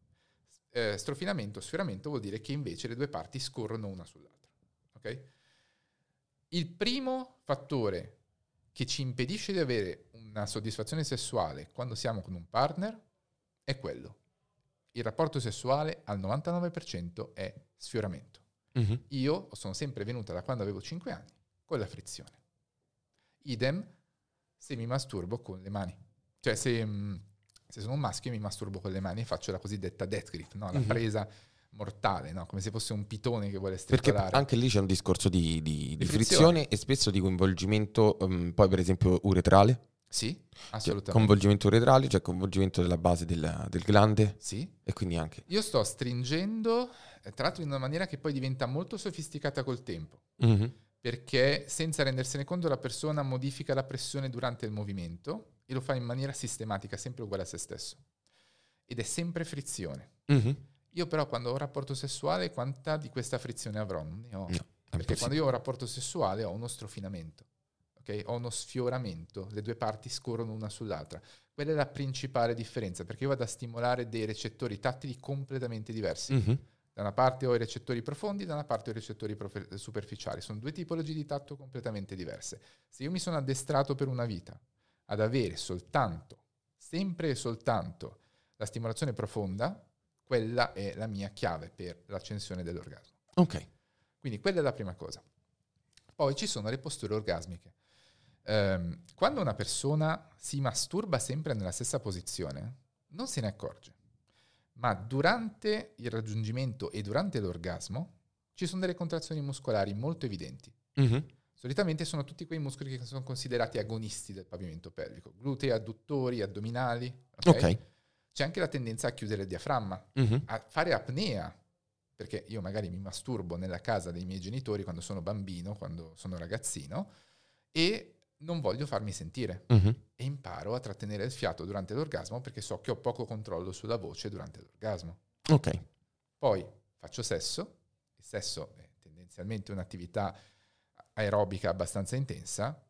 eh, strofinamento, sfioramento vuol dire che invece le due parti scorrono una sull'altra. Okay? Il primo fattore che ci impedisce di avere una soddisfazione sessuale quando siamo con un partner è quello. Il rapporto sessuale al 99% è sfioramento. Mm-hmm. Io sono sempre venuta da quando avevo 5 anni con la frizione. Idem se mi masturbo con le mani. Cioè se... Mh, mm, se sono un maschio mi masturbo con le mani e faccio la cosiddetta death grip, no? la mm-hmm. presa mortale, no? come se fosse un pitone che vuole stritolare. Perché anche lì c'è un discorso di, di, di frizione. frizione. e spesso di coinvolgimento, um, poi per esempio uretrale. Sì, cioè, assolutamente. Cioè, coinvolgimento uretrale, cioè coinvolgimento della base del, del, glande. Sì. E quindi anche... Io sto stringendo, eh, tra l'altro in una maniera che poi diventa molto sofisticata col tempo. Mm-hmm. Perché senza rendersene conto la persona modifica la pressione durante il movimento e lo fa in maniera sistematica, sempre uguale a se stesso. Ed è sempre frizione. Mm-hmm. Io però quando ho un rapporto sessuale, quanta di questa frizione avrò? Non ne ho. No, Perché quando io ho un rapporto sessuale ho uno strofinamento, okay? ho uno sfioramento, le due parti scorrono una sull'altra. Quella è la principale differenza, perché io vado a stimolare dei recettori tattili completamente diversi. Mm-hmm. Da una parte ho i recettori profondi, da una parte ho i recettori profe- superficiali. Sono due tipologie di tatto completamente diverse. Se io mi sono addestrato per una vita ad avere soltanto, sempre e soltanto, la stimolazione profonda, quella è la mia chiave per l'accensione dell'orgasmo. Ok. Quindi quella è la prima cosa. Poi ci sono le posture orgasmiche. Um, quando una persona si masturba sempre nella stessa posizione, non se ne accorge. Ma durante il raggiungimento e durante l'orgasmo ci sono delle contrazioni muscolari molto evidenti. Mm-hmm. Solitamente sono tutti quei muscoli che sono considerati agonisti del pavimento pelvico, glutei, adduttori, addominali. Ok. okay. C'è anche la tendenza a chiudere il diaframma, mm-hmm. a fare apnea, perché io magari mi masturbo nella casa dei miei genitori quando sono bambino, quando sono ragazzino, e non voglio farmi sentire uh-huh. e imparo a trattenere il fiato durante l'orgasmo perché so che ho poco controllo sulla voce durante l'orgasmo. Ok. Poi faccio sesso, il sesso è tendenzialmente un'attività aerobica abbastanza intensa,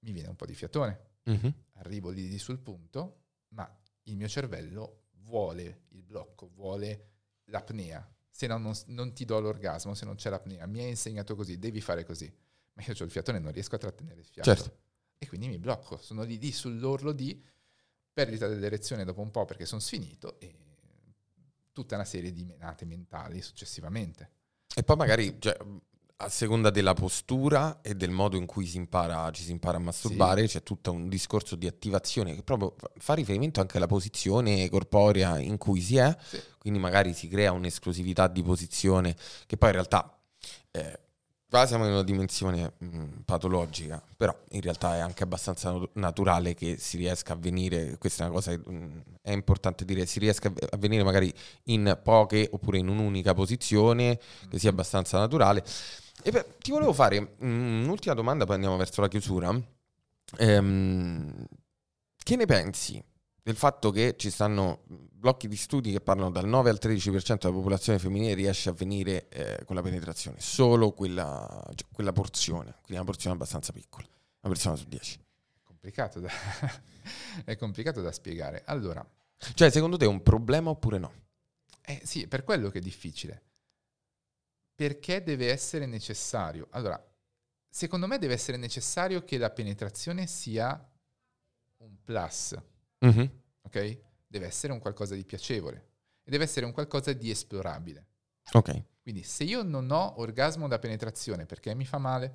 mi viene un po' di fiatone, uh-huh. arrivo lì, lì sul punto, ma il mio cervello vuole il blocco, vuole l'apnea. Se no non, non ti do l'orgasmo, se non c'è l'apnea. Mi hai insegnato così, devi fare così. Ma io ho il fiatone e non riesco a trattenere il fiato. Certo e quindi mi blocco. Sono lì, lì sull'orlo di perdita dell'erezione dopo un po' perché sono sfinito e tutta una serie di menate mentali successivamente. E poi magari, cioè, a seconda della postura e del modo in cui si impara, ci si impara a masturbare, sì. c'è tutto un discorso di attivazione che proprio fa riferimento anche alla posizione corporea in cui si è, sì. quindi magari si crea un'esclusività di posizione che poi in realtà... Eh, Qua siamo in una dimensione mh, mm, patologica, però in realtà è anche abbastanza naturale che si riesca a venire, questa è una cosa che mh, mm, è importante dire, si riesca a venire magari in poche oppure in un'unica posizione, che sia abbastanza naturale. E beh, ti volevo fare mm, un'ultima domanda, poi andiamo verso la chiusura. Ehm, che ne pensi del fatto che ci stanno blocchi di studi che parlano dal 9 al 13% della popolazione femminile riesce a venire eh, con la penetrazione, solo quella, cioè, quella, porzione, quindi una porzione abbastanza piccola, una persona su 10. È complicato da, <laughs> è complicato da spiegare. Allora, cioè, secondo te è un problema oppure no? Eh sì, per quello che è difficile. Perché deve essere necessario? Allora, secondo me deve essere necessario che la penetrazione sia un plus Mm-hmm. Ok? Deve essere un qualcosa di piacevole e deve essere un qualcosa di esplorabile. Ok. Quindi se io non ho orgasmo da penetrazione perché mi fa male,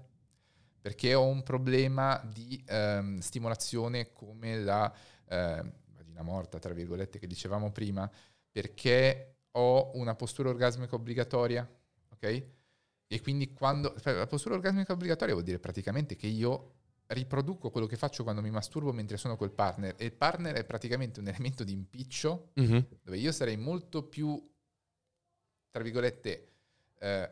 perché ho un problema di um, stimolazione come la uh, vagina morta, tra virgolette, che dicevamo prima, perché ho una postura orgasmica obbligatoria, ok? E quindi quando... La postura orgasmica obbligatoria vuol dire praticamente che io riproduco quello che faccio quando mi masturbo mentre sono col partner e il partner è praticamente un elemento di impiccio mm-hmm. dove io sarei molto più, tra virgolette, eh,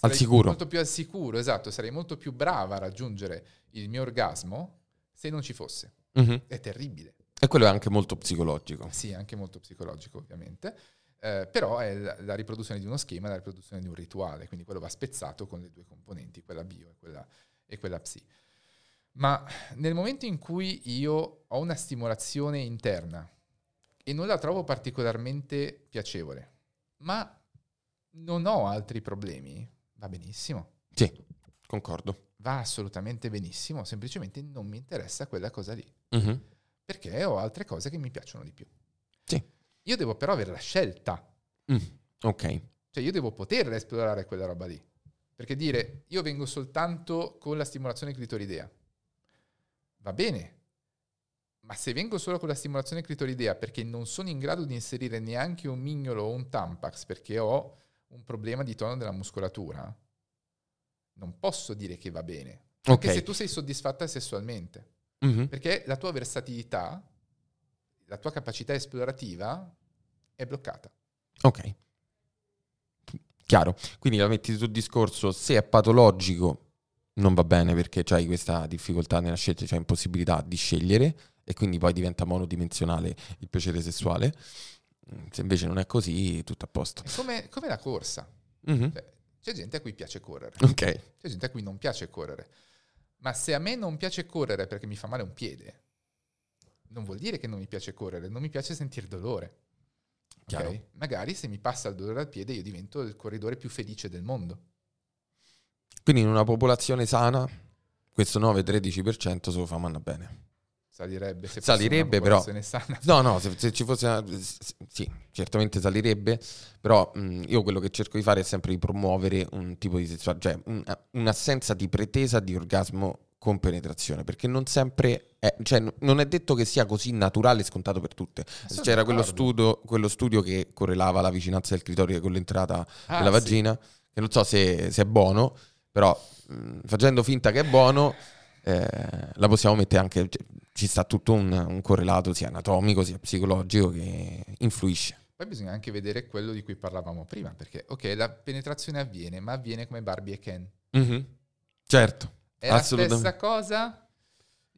al sicuro. Molto più al sicuro, esatto, sarei molto più brava a raggiungere il mio orgasmo se non ci fosse. Mm-hmm. È terribile. E quello è anche molto psicologico. Sì, anche molto psicologico ovviamente. Eh, però è la, la, riproduzione di uno schema, la riproduzione di un rituale, quindi quello va spezzato con le due componenti, quella bio e quella, e quella psi. Ma nel momento in cui io ho una stimolazione interna e non la trovo particolarmente piacevole, ma non ho altri problemi, va benissimo. Sì, concordo. Va assolutamente benissimo, semplicemente non mi interessa quella cosa lì. Uh-huh. Perché ho altre cose che mi piacciono di più. Sì. Io devo però avere la scelta. Mm, ok. Cioè io devo poter esplorare quella roba lì. Perché dire io vengo soltanto con la stimolazione clitoridea, va bene, ma se vengo solo con la stimolazione clitoridea perché non sono in grado di inserire neanche un mignolo o un tampax perché ho un problema di tono della muscolatura, non posso dire che va bene. Anche okay. se tu sei soddisfatta sessualmente. Mm-hmm. Perché la tua versatilità, la tua capacità esplorativa è bloccata. Ok. Chiaro. Quindi la metti sul discorso, se è patologico non va bene perché hai questa difficoltà nella scelta, c'è impossibilità di scegliere e quindi poi diventa monodimensionale il piacere sessuale. Se invece non è così, tutto a posto. È come, come la corsa. Mm-hmm. Cioè, c'è gente a cui piace correre. Okay. C'è gente a cui non piace correre. Ma se a me non piace correre perché mi fa male un piede, non vuol dire che non mi piace correre, non mi piace sentire dolore. Okay? Magari se mi passa il dolore al piede io divento il corridore più felice del mondo. Quindi in una popolazione sana questo 9-13% se lo fa manna bene. Salirebbe, se salirebbe però. No, no, se, se, ci fosse una, sì, certamente salirebbe, però mh, io quello che cerco di fare è sempre di promuovere un tipo di cioè un, un'assenza di pretesa di orgasmo con penetrazione, perché non sempre è, cioè, non è detto che sia così naturale e scontato per tutte. Sono C'era quello studio, quello studio, che correlava la vicinanza del clitoride con l'entrata ah, della vagina, sì. che non so se, se, è buono, però mh, facendo finta che è buono, eh, la possiamo mettere anche, cioè, ci sta tutto un, un correlato sia anatomico sia psicologico che influisce. Poi bisogna anche vedere quello di cui parlavamo prima, perché ok, la penetrazione avviene, ma avviene come Barbie e Ken. Mm-hmm. Certo. È la stessa cosa?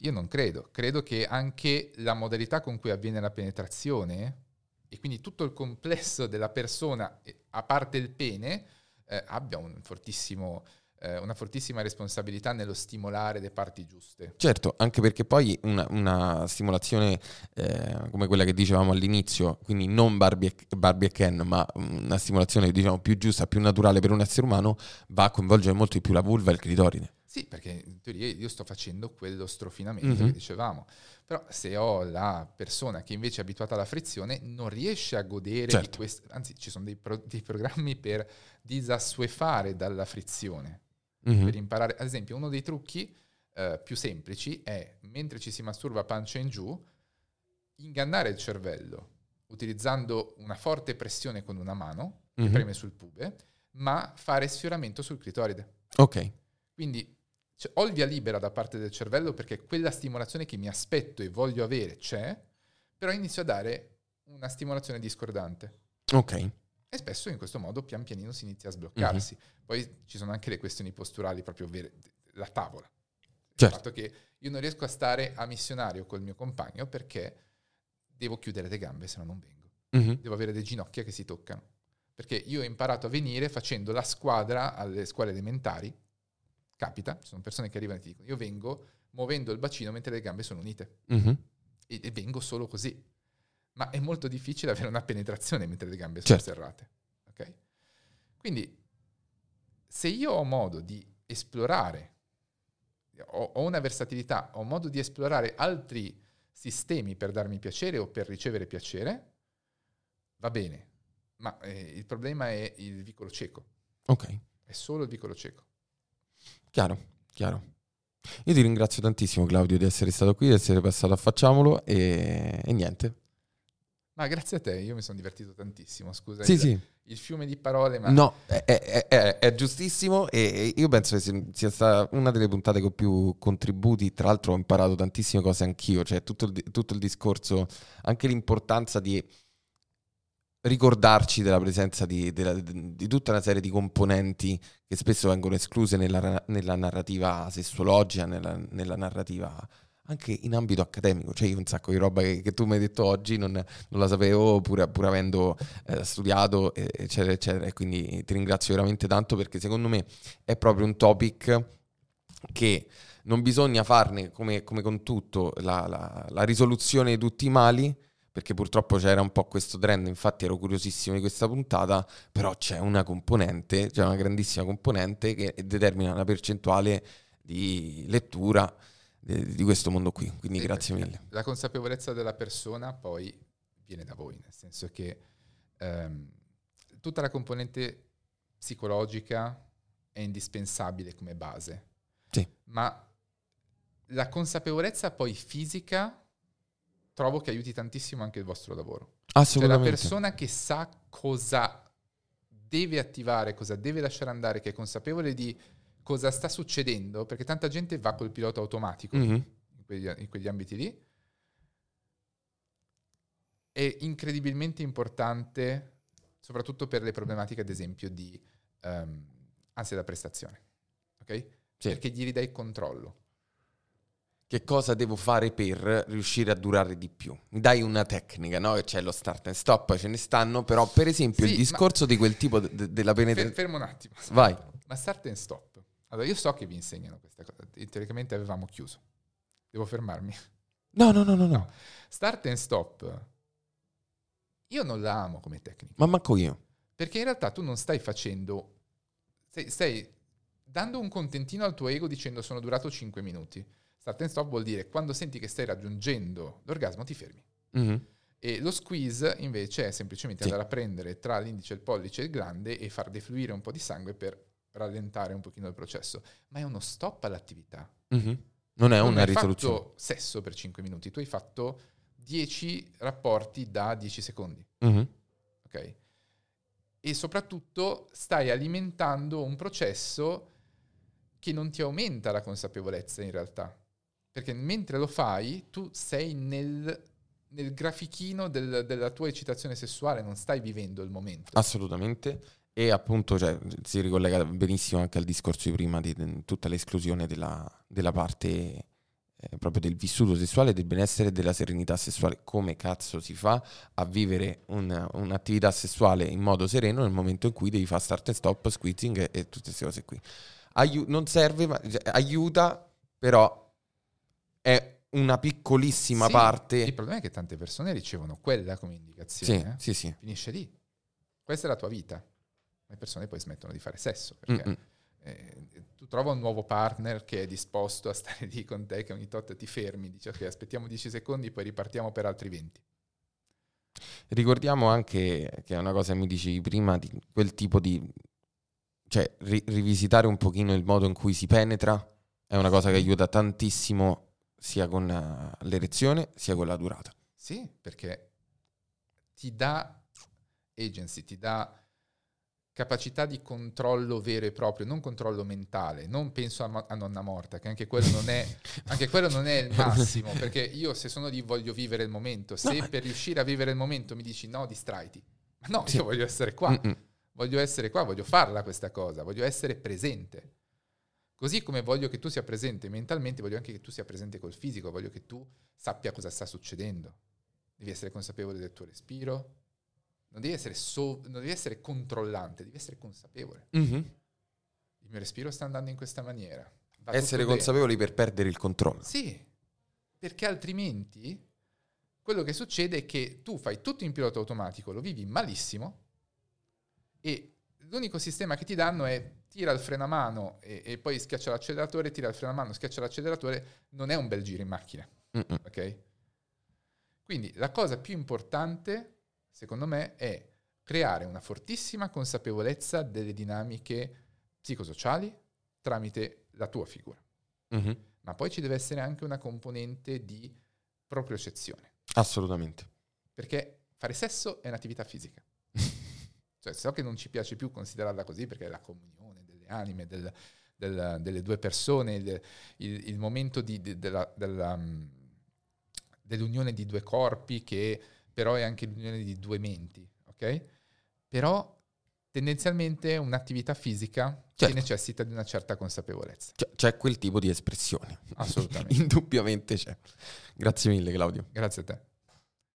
Io non credo. Credo che anche la modalità con cui avviene la penetrazione e quindi tutto il complesso della persona, a parte il pene, eh, abbia un fortissimo, eh, una fortissima responsabilità nello stimolare le parti giuste. Certo, anche perché poi una, una stimolazione eh, come quella che dicevamo all'inizio, quindi non Barbie e, Barbie e Ken, ma una stimolazione diciamo più giusta, più naturale per un essere umano, va a coinvolgere molto di più la vulva e il clitoride. Sì, perché in teoria io sto facendo quello strofinamento mm-hmm. che dicevamo. Però se ho la persona che invece è abituata alla frizione, non riesce a godere certo. di questo. Anzi, ci sono dei, pro- dei, programmi per disassuefare dalla frizione. Mm-hmm. Per imparare. Ad esempio, uno dei trucchi eh, più semplici è, mentre ci si masturba pancia in giù, ingannare il cervello utilizzando una forte pressione con una mano, che mm-hmm. preme sul pube, ma fare sfioramento sul clitoride. Ok. Quindi cioè, ho il via libera da parte del cervello perché quella stimolazione che mi aspetto e voglio avere c'è, però inizio a dare una stimolazione discordante. Ok. E spesso in questo modo pian pianino si inizia a sbloccarsi. Mm-hmm. Poi ci sono anche le questioni posturali, proprio vere, la tavola. Certo. Il fatto che io non riesco a stare a missionario col mio compagno perché devo chiudere le gambe, se no non vengo. Mm-hmm. Devo avere le ginocchia che si toccano. Perché io ho imparato a venire facendo la squadra alle scuole elementari Capita, ci sono persone che arrivano e ti dicono io vengo muovendo il bacino mentre le gambe sono unite mm-hmm. e, e, vengo solo così. Ma è molto difficile avere una penetrazione mentre le gambe sono certo. serrate. Okay? Quindi se io ho modo di esplorare, ho, ho una versatilità, ho modo di esplorare altri sistemi per darmi piacere o per ricevere piacere, va bene. Ma eh, il problema è il vicolo cieco. Ok. È solo il vicolo cieco. Chiaro, chiaro. Io ti ringrazio tantissimo Claudio di essere stato qui, di essere passato a Facciamolo e, e niente. Ma grazie a te, io mi sono divertito tantissimo, scusa. Sì, il, sì. il fiume di parole, ma... No, è, è, è, è giustissimo e io penso che sia stata una delle puntate con più contributi, tra l'altro ho imparato tantissime cose anch'io, cioè tutto il, tutto il discorso, anche l'importanza di ricordarci della presenza di, della, di, tutta una serie di componenti che spesso vengono escluse nella, nella narrativa sessuologica, nella, nella, narrativa anche in ambito accademico. Cioè io un sacco di roba che, che tu mi hai detto oggi non, non la sapevo pur, pur avendo eh, studiato, eccetera, eccetera. E quindi ti ringrazio veramente tanto perché secondo me è proprio un topic che non bisogna farne, come, come con tutto, la, la, la risoluzione di tutti i mali, perché purtroppo c'era un po' questo trend, infatti ero curiosissimo di questa puntata, però c'è una componente, c'è una grandissima componente che determina una percentuale di lettura di, questo mondo qui, quindi sì, grazie mille. La consapevolezza della persona poi viene da voi, nel senso che ehm, tutta la componente psicologica è indispensabile come base, sì. ma la consapevolezza poi fisica trovo che aiuti tantissimo anche il vostro lavoro. Assolutamente. Cioè la persona che sa cosa deve attivare, cosa deve lasciare andare, che è consapevole di cosa sta succedendo, perché tanta gente va col pilota automatico mm-hmm. in, quegli, in quegli ambiti lì. È incredibilmente importante, soprattutto per le problematiche, ad esempio, di um, ansia da prestazione. Ok? Sì. Perché gli ridai controllo che cosa devo fare per riuscire a durare di più. Mi dai una tecnica, no? C'è lo start and stop, ce ne stanno, però per esempio sì, il discorso di quel tipo de- della penetrazione... Fermo un attimo. Vai. Ma start and stop. Allora, io so che vi insegnano questa cosa. Teoricamente avevamo chiuso. Devo fermarmi. No, no, no, no, no. Start and stop. Io non la amo come tecnica. Ma manco io. Perché in realtà tu non stai facendo... Stai, stai dando un contentino al tuo ego dicendo sono durato 5 minuti Start and stop vuol dire quando senti che stai raggiungendo l'orgasmo ti fermi. Mm-hmm. E lo squeeze invece è semplicemente sì. andare a prendere tra l'indice, il pollice e il grande e far defluire un po' di sangue per rallentare un pochino il processo. Ma è uno stop all'attività. Mm-hmm. Non è non una risoluzione. Non hai fatto sesso per 5 minuti, tu hai fatto 10 rapporti da 10 secondi. Mm-hmm. Ok? E soprattutto stai alimentando un processo che non ti aumenta la consapevolezza in realtà. Perché mentre lo fai, tu sei nel, nel grafichino del, della tua eccitazione sessuale, non stai vivendo il momento. Assolutamente. E appunto cioè, si ricollega benissimo anche al discorso di prima di, di tutta l'esclusione della, della parte eh, proprio del vissuto sessuale, del benessere e della serenità sessuale. Come cazzo si fa a vivere un, un'attività sessuale in modo sereno nel momento in cui devi fare start and stop, squeezing e, e tutte queste cose qui? Aiu- non serve, ma cioè, aiuta, però è una piccolissima sì, parte. Il problema è che tante persone ricevono quella come indicazione. Sì, eh? sì, sì. Finisce lì. Questa è la tua vita. Le persone poi smettono di fare sesso perché eh, tu trova un nuovo partner che è disposto a stare <laughs> lì con te, che ogni tot ti fermi, dice ok, aspettiamo 10 secondi, poi ripartiamo per altri 20. Ricordiamo anche che è una cosa che mi dicevi prima, di quel tipo di... cioè ri- rivisitare un pochino il modo in cui si penetra è una cosa che aiuta tantissimo sia con uh, l'erezione sia con la durata. Sì, perché ti dà agency, ti dà capacità di controllo vero e proprio, non controllo mentale, non penso a, a nonna morta, che anche quello, non è, <laughs> anche quello non è il <laughs> massimo, perché io se sono lì voglio vivere il momento, se no, per riuscire a vivere il momento mi dici no, distraiti, ma no, sì. io voglio essere qua, Mm-mm. voglio essere qua, voglio farla questa cosa, voglio essere presente. Così come voglio che tu sia presente mentalmente, voglio anche che tu sia presente col fisico, voglio che tu sappia cosa sta succedendo. Devi essere consapevole del tuo respiro, non devi essere, so- non devi essere controllante, devi essere consapevole. Mm-hmm. Il mio respiro sta andando in questa maniera. Va essere consapevoli per perdere il controllo. Sì, perché altrimenti quello che succede è che tu fai tutto in pilota automatico, lo vivi malissimo e l'unico sistema che ti danno è tira il freno a mano e, e, poi schiaccia l'acceleratore, tira il freno a mano, schiaccia l'acceleratore, non è un bel giro in macchina. Mm-mm. Ok? Quindi la cosa più importante, secondo me, è creare una fortissima consapevolezza delle dinamiche psicosociali tramite la tua figura. Mm-hmm. Ma poi ci deve essere anche una componente di propriocezione. Assolutamente. Perché fare sesso è un'attività fisica. <laughs> cioè, so che non ci piace più considerarla così perché è la comunione anime, del, del, delle due persone, il, il, il momento di, di, della, della, um, dell'unione di due corpi che però è anche l'unione di due menti, ok? Però tendenzialmente un'attività fisica certo. che necessita di una certa consapevolezza. C'è, c'è quel tipo di espressione. Assolutamente. <laughs> Indubbiamente c'è. Grazie mille Claudio. Grazie a te.